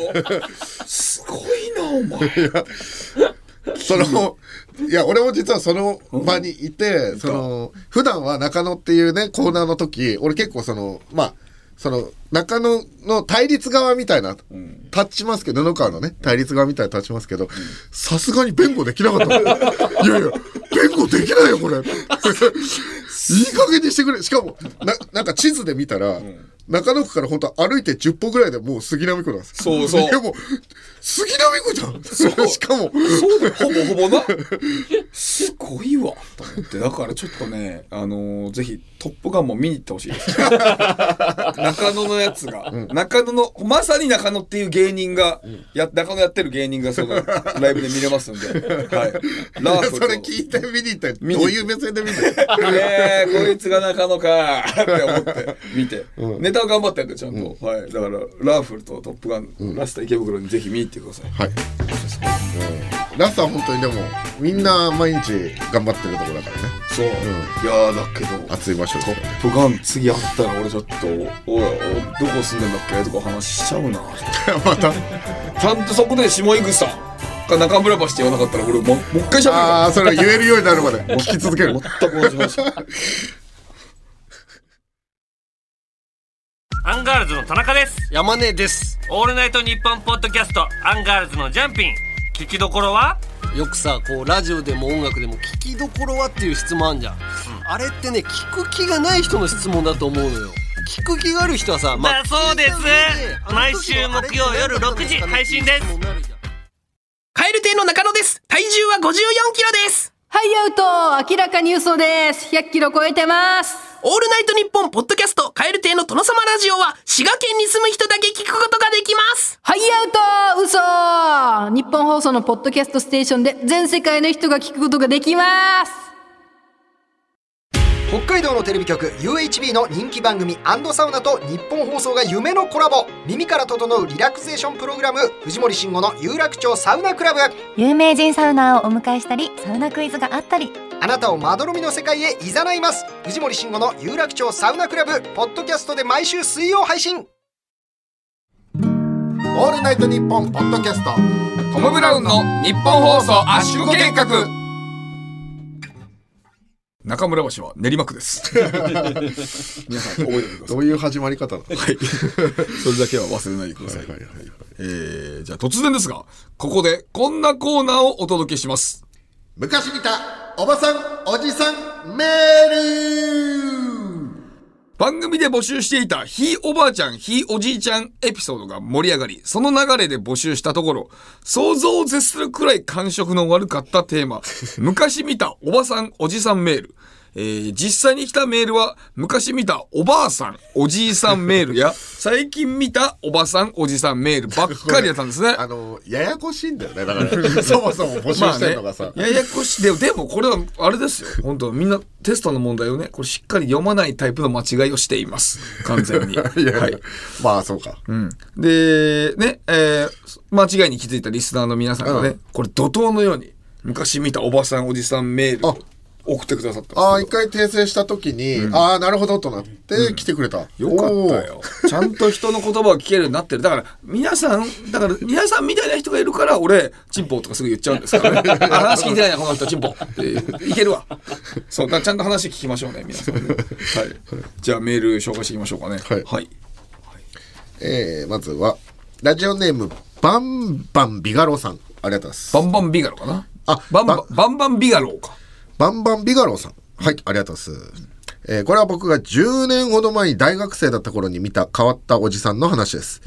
すごいなお前。そのいや俺も実はその場にいて、その普段は中野っていうねコーナーの時俺結構そのまあその中野の対立側みたいな、立ちますけど布川のね対立側みたいな立ちますけどさすがに弁護できなかった。いやいや弁後できないよこれ。いい加減にしてくれ。しかもななんか地図で見たら、中野区から本当歩いて10歩ぐらいでもう杉並区なんですそうそう。でも杉並区じゃん。しかも。そうだよ。ほぼほぼな。すごいわ。と思って。だからちょっとね、あのーぜひ、トップガンも見に行ってほしいです。中野のやつが、中野の、まさに中野っていう芸人が、や、中野やってる芸人がその、ライブで見れますんで。はい。ラーフと。それ聞いて見に行ったらどういう目線で見たえー、こいつが中野かって思って見て、ネタは頑張ってんだよちゃんと、はい。だからラーフルとトップガン、ラスト池袋にぜひ見に行ってください。はい、ラストは本当にでもみんな毎日頑張ってるところだからね。そう、いやーだけど熱い場所トップガン次あったら俺ちょっと「おどこ住んでんだっけ?」とか話しちゃうな。また。ちゃんとそこで下井草か中村橋って言わなかったら俺ももう一回しゃべるああそれ言えるようになるまで。聞き続ける。全く同じ話アンガールズの田中です。山根です。オールナイトニッポンポッドキャストアンガールズのジャンピン。聞きどころは？よくさこうラジオでも音楽でも聞きどころはっていう質問あんじゃん、あれってね聞く気がない人の質問だと思うのよ。聞く気がある人はさ、だそうです。毎週木曜夜6時配信です。カエル亭の中野です。体重は54キロです。はい、アウト。明らかに嘘です。100キロ超えてます。オールナイトニッポンポッドキャストカエル亭の殿様ラジオは滋賀県に住む人だけ聞くことができます。はい、アウト嘘日本放送のポッドキャストステーションで全世界の人が聞くことができます。北海道のテレビ局 UHB の人気番組サウナと日本放送が夢のコラボ耳から整うリラクゼーションプログラム藤森慎吾の有楽町サウナクラブ有名人サウナーをお迎えしたりサウナクイズがあったりあなたをまどろみの世界へ誘います。藤森慎吾の有楽町サウナクラブ。ポッドキャストで毎週水曜配信。オールナイトニッポンポッドキャスト。トム・ブラウンの日本放送圧縮計画。中村橋は練馬区です。皆さん覚えてください。どういう始まり方なの？はい。それだけは忘れないでください。はいはいはい。えー、じゃあ突然ですが、ここでこんなコーナーをお届けします。昔見たおばさんおじさんメール番組で募集していたひいおばあちゃん、ひいおじいちゃんエピソードが盛り上がり、その流れで募集したところ、想像を絶するくらい感触の悪かったテーマ、昔見たおばさん、おじさんメール。えー実際に来たメールは、昔見たおばあさん、おじいさんメールや、最近見たおばさん、おじさんメールばっかりだったんですね。あのややこしいんだよね。だからそもそも募集してるのがさ、まあね、ややこしい。でもでもこれはあれですよ。本当みんなテストの問題をねこれしっかり読まないタイプの間違いをしています。完全に。いやいやはい、まあそうか。うん、でね、えー間違いに気づいたリスナーの皆さんがね、うん。これ怒涛のように昔見たおばさんおじさんメールを送ってくださったああ一回訂正した時に、ああなるほどとなって来てくれた、よかったよ。ちゃんと人の言葉を聞けるようになってる。だから、皆さん、だから、皆さんみたいな人がいるから、俺、チンポとかすぐ言っちゃうんですからね。あ話聞いてないな、この人、チンポ。いけるわ。そう、だちゃんと話聞きましょうね、皆さんね。はい。じゃあ、メール紹介していきましょうかね。はいはい。えー、まずはラジオネームバンバンビガロさんありがとうございますバンバンビガロかな？あバンバン、バンバンビガロか。バンバンビガロさんはいありがとうございますえーこれは僕が10年ほど前に大学生だった頃に見た変わったおじさんの話です。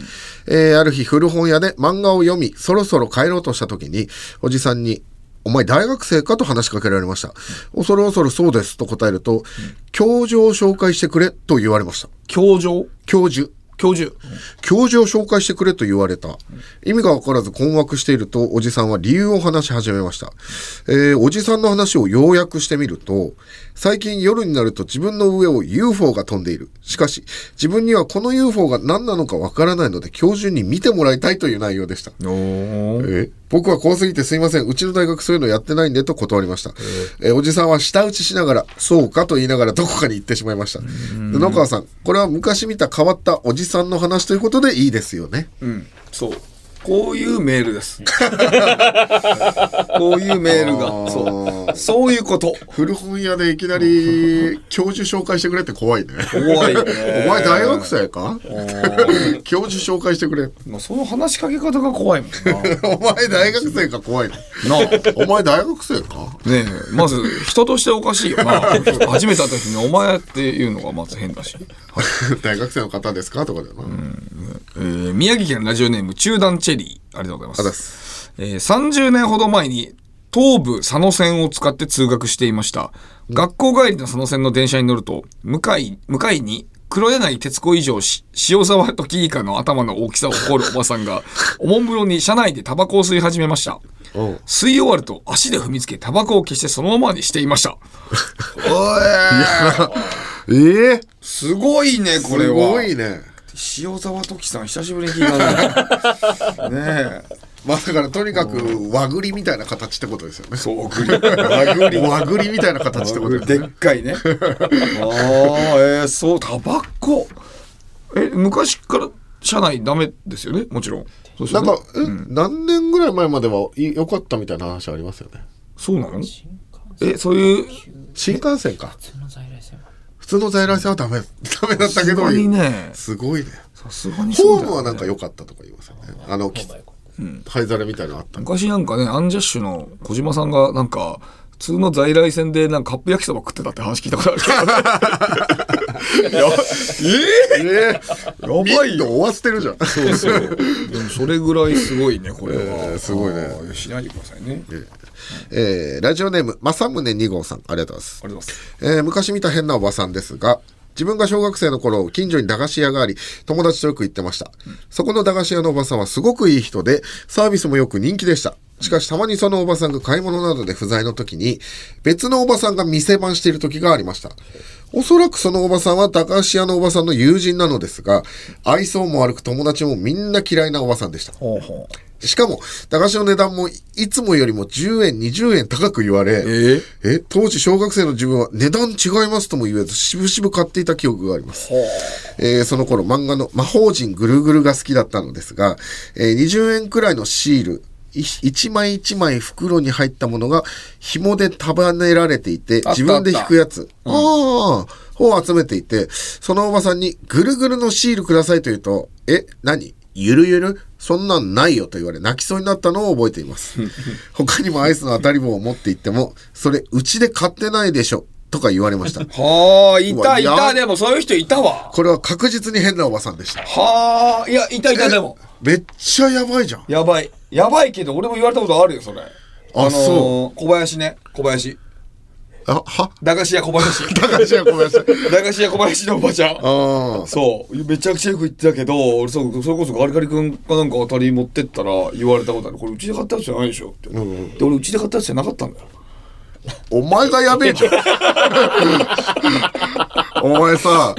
えーある日古本屋で漫画を読み、そろそろ帰ろうとした時に、おじさんに、お前大学生かと話しかけられました。恐る恐るそうですと答えると、教授を紹介してくれと言われました。教授？教授。教授。教授を紹介してくれと言われた。意味がわからず困惑していると、おじさんは理由を話し始めました。えーおじさんの話を要約してみると、最近夜になると自分の上を UFO が飛んでいる。しかし、自分にはこの UFO が何なのかわからないので、教授に見てもらいたいという内容でした。え僕はこうすぎてすいません。うちの大学そういうのやってないんでと断りました。えーおじさんは舌打ちしながら、そうかと言いながらどこかに行ってしまいました。で野川さん、これは昔見た変わったおじさんの話ということでいいですよね。うん、そう。こういうメールです。こういうメールが。そう。そういうこと。古本屋でいきなり教授紹介してくれって怖いね。怖いねお前大学生か？教授紹介してくれ。まあ、その話しかけ方が怖いもん お前大学生か怖いね。な。なお前大学生か？あ。ねえ、まず人としておかしいよな。初めて会った時にお前っていうのがまず変だし。大学生の方ですか？とかだよな。えー宮城県ラジオネーム中段チェリー。ありがとうございます。えー30年ほど前に東武佐野線を使って通学していました、学校帰りの佐野線の電車に乗ると向かい向かいに黒柳徹子以上し塩沢時以下の頭の大きさを誇るおばさんが おもむろに車内でタバコを吸い始めました。吸い終わると足で踏みつけタバコを消してそのままにしていました。おいええすごいねこれはすごいね。塩沢時さん久しぶりに聞いたね ねえまあだからとにかく和栗みたいな形ってことですよね。そう、和栗。和栗。和栗みたいな形ってことですでね。っかいね。ああ、えー、そう、タバコ。え、昔から車内ダメですよね、もちろん。ねなんか、え、何年ぐらい前まではい良かったみたいな話ありますよね。そうなのえ、そういう。新幹線か。普通の在来線はダメ、ダメだったけど、さすがにねすごいね。さすがにねホームはなんか良かったとか言いますよね。あの、き灰皿みたいなのあった。昔なんかね、アンジャッシュの小島さんが、なんか、普通の在来線でなんかカップ焼きそば食ってたって話聞いたことあるけどね。いやえー、えやばいよ。終わってるじゃん。そうそう。でもそれぐらいすごいね、これは。えーすごいねしないでくださいね。えーラジオネーム、正宗2号さん、ありがとうございます。ありがとうございます。えー昔見た変なおばさんですが、自分が小学生の頃、近所に駄菓子屋があり、友達とよく行ってました。そこの駄菓子屋のおばさんはすごくいい人で、サービスもよく人気でした。しかし、たまにそのおばさんが買い物などで不在の時に、別のおばさんが店番している時がありました。おそらくそのおばさんは駄菓子屋のおばさんの友人なのですが、愛想も悪く友達もみんな嫌いなおばさんでした。ほうほしかも、駄菓子の値段もいつもよりも10円、20円高く言われ、ええ当時小学生の自分は値段違いますとも言えず、しぶしぶ買っていた記憶があります。えーその頃漫画の魔法陣ぐるぐるが好きだったのですが、えー20円くらいのシール、い一枚一枚袋に入ったものが紐で束ねられていて、自分で引くやつ。ああ、を集めていて、そのおばさんにぐるぐるのシールくださいと言うと、え、何？ゆるゆるそんなんないよと言われ泣きそうになったのを覚えています。他にもアイスの当たり棒を持って行っても、それうちで買ってないでしょとか言われました。はあ、いうたいた、でもそういう人いたわ。これは確実に変なおばさんでした。はあ、いや、いたいたでも。めっちゃやばいじゃん。やばい。やばいけど、俺も言われたことあるよ、それ。あのーそ小林ね、小林。あ、は？駄菓子屋小林。駄菓子屋小林。駄菓子屋小林のおばちゃん。ああ。そう。めちゃくちゃよく言ってたけど、俺そう、それこそガリガリ君かなんか当たり持ってったら言われたことある。これうちで買ったやつじゃないでしょ？って。で、俺うちで買ったやつじゃなかったんだよ。お前がやべえじゃん。お前さ、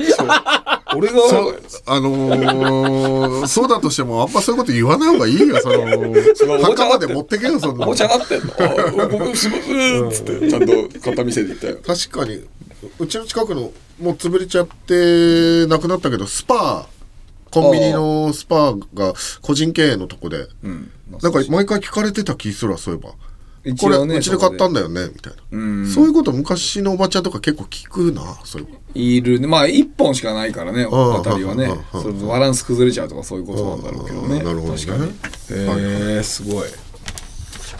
俺が、そあのー、そうだとしても、あんまそういうこと言わない方がいいよ、その、墓まで持ってけよ、そんなおの。ばちゃんなってんのあごめん、すいません。つって、ちゃんと片見せていったよ。確かに、うちの近くの、もう潰れちゃって、なくなったけど、スパコンビニのスパが個人経営のとこで、なんか毎回聞かれてた気するわ、そういえば。これ、うちで買ったんだよね、みたいな。そういうこと昔のおばちゃんとか結構聞くな、そういういるね。まあ、一本しかないからね、ん当たりはねバランス崩れちゃうとかそういうことなんだろうけどね。なるほどね確かに。へえ、すごい。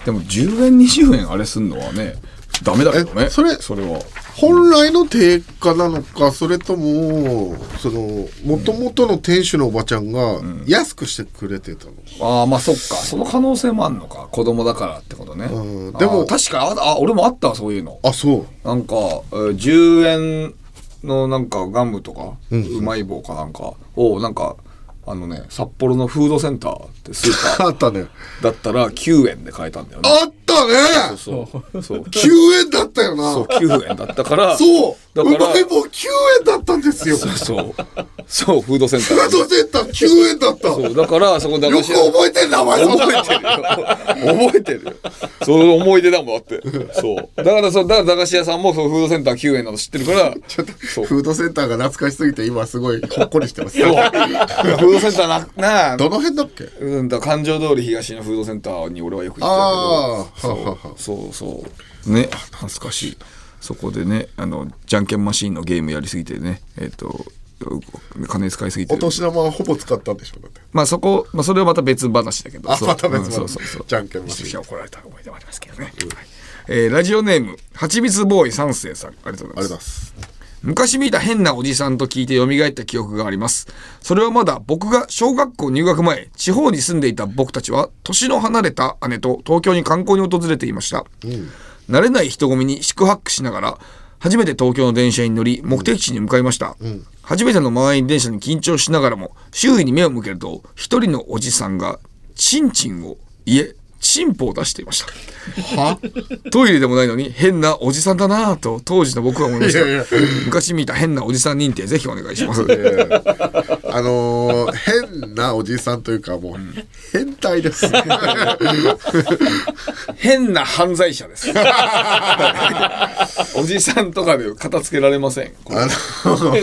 でも、10円、20円あれすんのはね、ダメだけどね。それそれは。本来の定価なのか、それとも、その、もともとの店主のおばちゃんが安くしてくれてたの？ああ、まあそっか。その可能性もあんのか。子供だからってことね。んでも、確かあ、あ、俺もあったわ、そういうの。あ、そう。なんか、えー10円のなんかガムとか、うまい棒かなんかを、なんか、あのね、札幌のフードセンターってスーパーあったね。だったら9円で買えたんだよね。あったね。そうそう。そう。9円だったよな。そう9円だったから。そう。だからうまい棒9円だったんですよ。そうそう。そうフードセンター。フードセンター9円だった。そうだからそこ駄よく覚えてんなお前。覚えてるよ。覚えてるよ。その思い出だもんだって。そう。だからそうだから駄菓子屋さんもそうフードセンター9円なの知ってるから。ちょっとフードセンターが懐かしすぎて今すごいほっこりしてます。そう。フ ードセンターななあ。どの辺だっけ？うんだ環状通り東のフードセンターに俺はよく行ってたけど。あー。はははそうそうそう。ね。懐かしい。そこでねあのじゃんけんマシーンのゲームやりすぎてねえっ、と金使いすぎて。お年玉はほぼ使ったんでしょうだってまあそこ、まあ、それはまた別話だけど。あそう。また別話。うんそうそうそう。じゃんけんマシン。めちゃくちゃ怒られた思い出もありますけどね、はい。えーラジオネームはちみつボーイ三世さん。ありがとうございます昔見た変なおじさんと聞いて蘇った記憶があります。それはまだ僕が小学校入学前、地方に住んでいた僕たちは、年の離れた姉と東京に観光に訪れていました。慣れない人混みに四苦八苦しながら、初めて東京の電車に乗り、目的地に向かいました。初めての満員電車に緊張しながらも、周囲に目を向けると、一人のおじさんが、チンチンを、いえ、チンポを出していました。は？トイレでもないのに変なおじさんだなぁと当時の僕は思いました。いやいや昔見た変なおじさん認定ぜひお願いします。あのー変なおじさんというかもう変態です変な犯罪者です。おじさんとかで片付けられません。あの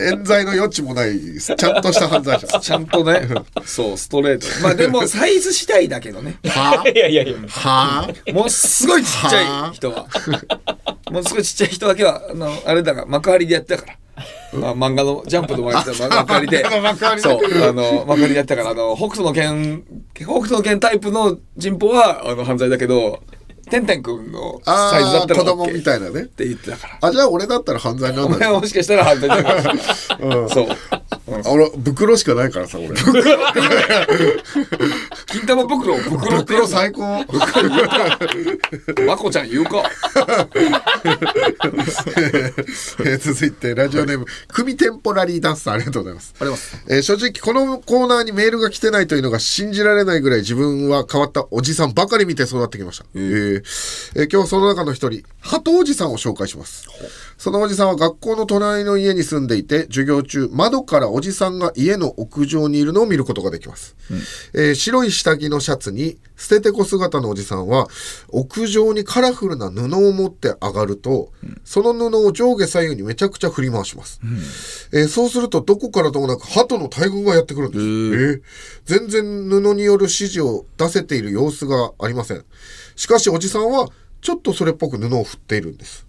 冤罪の余地もないちゃんとした犯罪者ちゃんとね、そう、ストレート。まあでもサイズ次第だけどね。は？いやいやいや。は？もうすごいちっちゃい人は。もうすごいちっちゃい人だけは、あの、あれだから、幕張でやってたから。まあ、漫画のジャンプの前で幕張で。幕張でそう、あの、幕張でやってたから、あの、北斗の剣、北斗の剣タイプの人歩は、あの、犯罪だけど、てんてんくんのサイズだったらあー子供 OK みたいなねって言ってたから。あじゃあ俺だったら犯罪なんおだ前はもしかしたら犯罪だから。うんそう。あ俺袋しかないからさ俺。金玉袋を袋って袋最高。まこちゃん言うか。えー続いてラジオネーム組テンポラリーダンスさんありがとうございます。あります。えー正直このコーナーにメールが来てないというのが信じられないぐらい自分は変わったおじさんばかり見て育ってきました、えーえー今日はその中の一人鳩おじさんを紹介しますそのおじさんは学校の隣の家に住んでいて授業中窓からおじさんが家の屋上にいるのを見ることができます、えー白い下着のシャツに捨ててこ姿のおじさんは屋上にカラフルな布を持って上がると、その布を上下左右にめちゃくちゃ振り回します、えーそうするとどこからともなく鳩の大群がやってくるんです、えー全然布による指示を出せている様子がありません。しかしおじさんはちょっとそれっぽく布を振っているんです、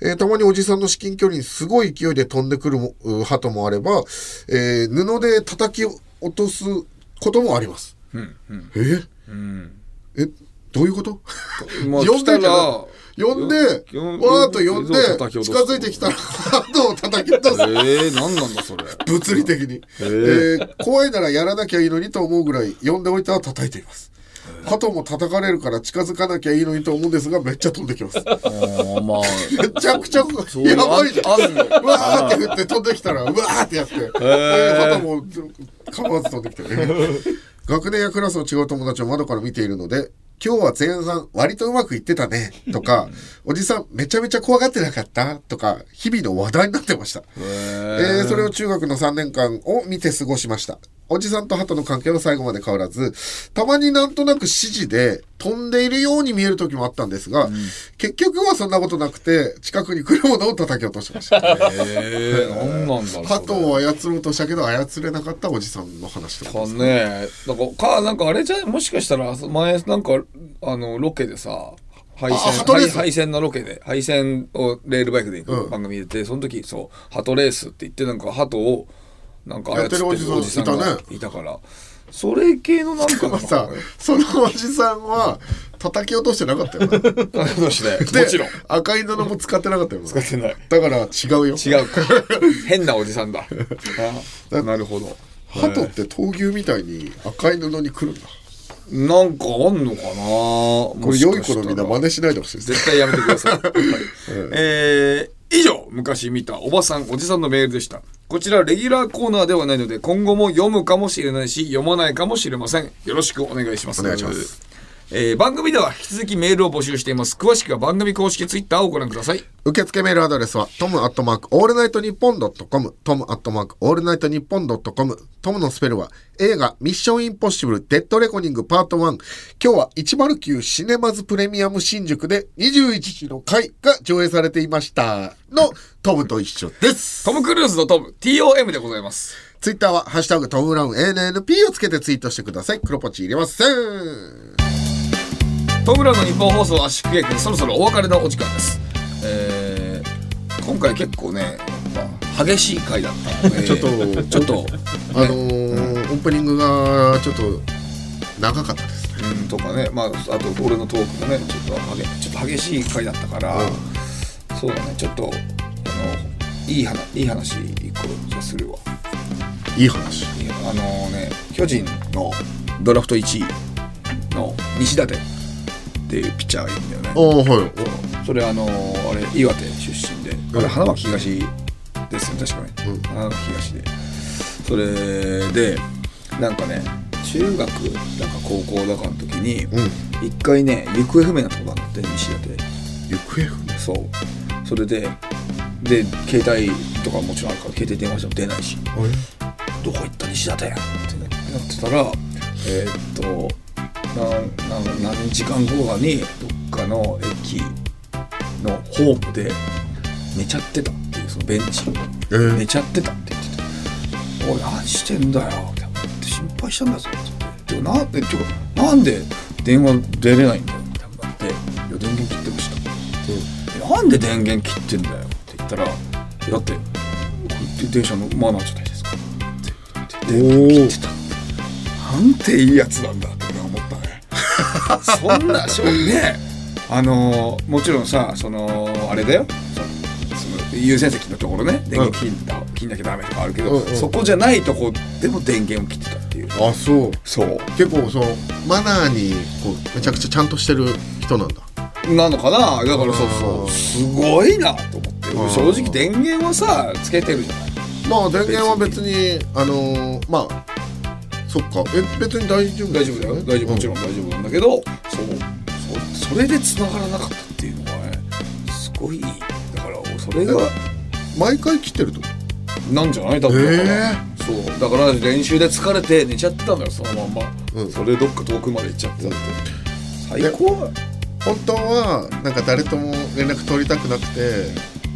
えーたまにおじさんの至近距離にすごい勢いで飛んでくる鳩もあれば、えー布で叩き落とすこともあります、え？えどういうこと？まあ 呼んでら呼んで、よわーっと呼んで、近づいてきたら、鳩を叩き落とす。えー、何なんだそれ。物理的に、えー。ー怖いならやらなきゃいいのにと思うぐらい呼んでおいては叩いています鳩も叩かれるから近づかなきゃいいのにと思うんですがめっちゃ飛んできます。あーまあ。めちゃくちゃうやばいじゃん。うわーって振って飛んできたらうわーってやって、えー、鳩も構わず飛んできてね学年やクラスの違う友達を窓から見ているので今日は前半割とうまくいってたねとかおじさんめちゃめちゃ怖がってなかったとか日々の話題になってました。えー。それを中学の3年間を見て過ごしました。おじさんと鳩の関係は最後まで変わらず、たまになんとなく指示で飛んでいるように見える時もあったんですが、結局はそんなことなくて、近くに来るものを叩き落としました。えー、何なんだろう。鳩を操ろうとしたけど操れなかったおじさんの話とかか？ねなんかかなんかあれじゃもしかしたら前なんかあのロケでさ配あ線ハトレース。配配線のロケで配線をレールバイクで行く番組で、その時そうハトレースって言ってなんかハトをなんかやってるおじさんがいたねいたからそれ系のなんかさ、そのおじさんは叩き落としてなかったよね。どうして でもちろん赤い布も使ってなかったよね。使ってないだから違うよ。違うか変なおじさんだ あなるほど鳩って闘牛みたいに赤い布に来るんだ。なんかあんのかな？ここれ良い子のみんな真似しないでほしいです。絶対やめてください。はいえー以上、昔見たおばさん、おじさんのメールでした。こちら、レギュラーコーナーではないので、今後も読むかもしれないし、読まないかもしれません。よろしくお願いします。お願いしますえー番組では引き続きメールを募集しています。詳しくは番組公式ツイッターをご覧ください。受付メールアドレスはトムアットマークオールナイトニッポンドットコムトムアットマークオールナイトニッポンドットコムトムのスペルは映画ミッションインポッシブルデッドレコニングパート1今日は109シネマズプレミアム新宿で21時の回が上映されていました。のトムと一緒です。トム・クルーズのトム TOM でございます。ツイッターはハッシュタグトムブラウン ANNP をつけてツイートしてください。黒ポチ入れませんトム・ブラウンの日本放送圧縮劇そろそろお別れのお時間です。えー今回結構ね激しい回だった。の でちょっとちょっと。あのーオープニングがちょっと長かったです。ねうんとかね。まああと俺のトークがねちょっと激ちょっと激しい回だったから、そうだね。ちょっとあのいい話いい話一個じゃあするわ。いい話。あのね巨人のドラフト1位の西舘っていうピッチャーがいるんだよね。ああはい。それあのあれ岩手出身で。あれ花巻東ですよね確かね、花巻東で。それでなんかね中学だか高校だかの時に一回ね行方不明なとこがあって西舘。行方不明？そう。それでで携帯とかもちろんあるから携帯電話しても出ないし。どこ行った西舘ってなってたらえーっとなな何時間後かにどっかの駅のホームで寝ちゃってたっていうそのベンチ、寝ちゃってたって言ってて「おい何してんだよ」って心配した。んだぞってなんでてかなんで電話出れないんだよってなって「いや電源切ってました」ってなんで電源切ってんだよ」って言ったら「だってこれ電車のマナーじゃないですか」って言って電源切ってたなんていいやつなんだそんなしょね。あのーもちろんさそのあれだよ。優先席のところね。電源切んだ、切んなきゃダメとかあるけど、そこじゃないとこでも電源を切ってたっていう。あそう。そう。結構そのマナーにこうめちゃくちゃちゃんとしてる人なんだ。なのかな？だからそうそう。すごいなと思って。俺正直電源はさつけてるじゃない。まあ電源は別にあのーまあそっか。え別に大丈夫大丈夫だよ。大丈夫もちろん大丈夫なんだけど、そう。そそれで繋がらなかったっていうのはねすごい。だからそれが毎回来てると？なんじゃない？多分だから、そう。だから練習で疲れて寝ちゃってたんだよそのまんま、それでどっか遠くまで行っちゃって。たって最高本当はなんか誰とも連絡取りたくなくて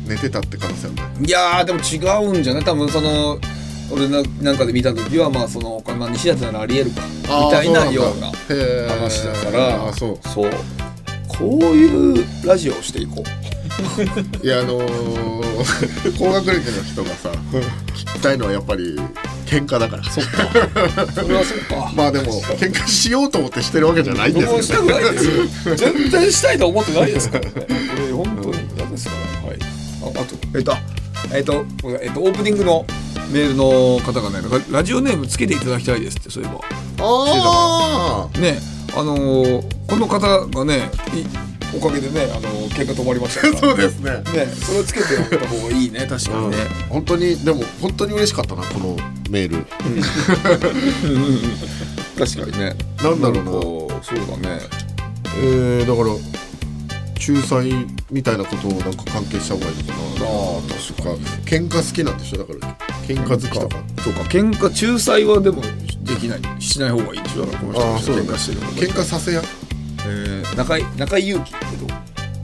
寝てたって可能性あるね。いやーでも違うんじゃない？多分その俺ななんかで見た時はまあそのまあ西舘ならありえるかみたいなような話だからあそう。そう。こういうラジオをしていこ いやあのー、高学歴の人がさ聞きたいのはやっぱり喧嘩だから。そっか。それはそっか。まあでも喧嘩しようと思ってしてるわけじゃないんです僕もしたくないですよ。全然したいと思ってないですからね。これ本当に。嫌ですか？らはい。ああとえっとえっとえっとオープニングのメールの方がねララジオネームつけていただきたいですってそういえば。ああねあのーこの方がねいおかげでねあのー喧嘩止まりましたから。そうですね。ねそれをつけておいた方がいいね確かにね、本当にでも本当に嬉しかったなこのメール。確かにね。なんだろうな。そうだね。えー、だから仲裁みたいなことをなんか関係した方がいいのかな。ああ確か喧嘩好きなんでしょだから。喧嘩好きとか。そうか。喧嘩仲裁はでもできない。しない方がいいでしょだからこの人喧嘩してる喧嘩させや。えー、中井中井裕貴ってどう？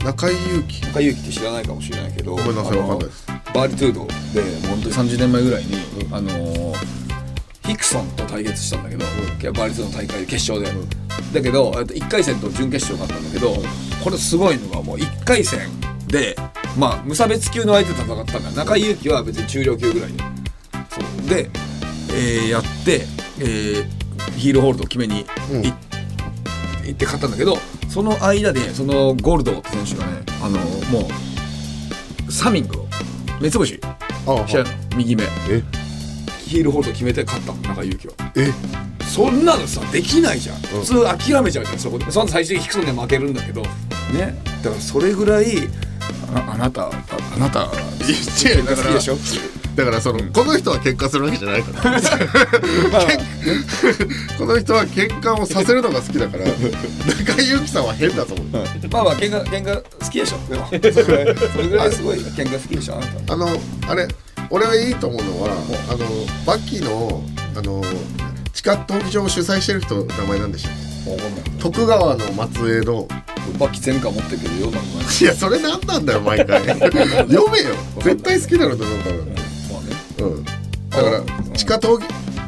中井裕貴中井裕貴って知らないかもしれないけどごめんなさいかんないです。バーリトゥードで本当に30年前ぐらいに、あのーヒクソンと対決したんだけど、バーリトゥードの大会で決勝で、だけど1回戦と準決勝があったんだけどこれすごいのがもう1回戦でまあ無差別級の相手と戦ったんだ。中井裕貴は別に中量級ぐらいで。そう。で、えーやって、えーヒールホールドを決めに行行って勝ったんだけどその間でそのゴールドって選手がねあのもうサミングを目つぶししちゃうの右目ヒールホールド決めて勝ったの中井裕貴は。え？そんなのさできないじゃん。普通諦めちゃうじゃんそこで。その最終的にヒクソンで負けるんだけど。ね。だからそれぐらいああなたああなたいや違う好きでしょ？だからその、この人は喧嘩するわけじゃないから。喧この人は喧嘩をさせるのが好きだから中井祐樹さんは変だと思う、まあまあ喧嘩喧嘩好きでしょ。でも。それぐらいそれぐらいすごい喧嘩好きでしょあなた。あのあれ俺はいいと思うのはあのバッキーのあの地下闘技場を主催してる人名前なんでしたっけ徳川の末裔の。バッキー全巻持ってるけどよなんかいやそれ何なんだよ毎回。読めよ。絶対好きだろうと思うから。まあねうん。だから地下闘技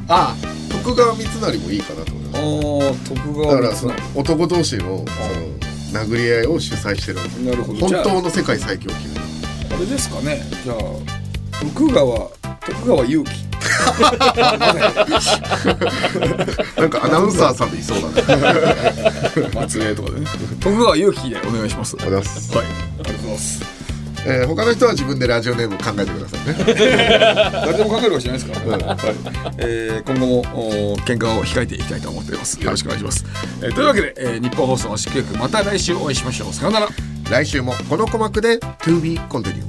あ。徳川光成もいいかなと思いますああ徳だ川からその男同士のその殴り合いを主催してるなるほど。本当の世界最強級あれですかね。じゃあ徳川徳川祐希 なんかアナウンサーさんでいそうだね。末裔とかでね。徳川祐希でお願いします。ありがとうございます。はい。ありがとうございます。えー他の人は自分でラジオネーム考えてくださいね。誰でも考えるわけじゃないですから。ね、はい。えー今後もお喧嘩を控えていきたいと思っています。よろしくお願いします、えーというわけで、えー日本放送の祝福また来週お会いしましょう。さようなら。来週もこの鼓膜で To be continued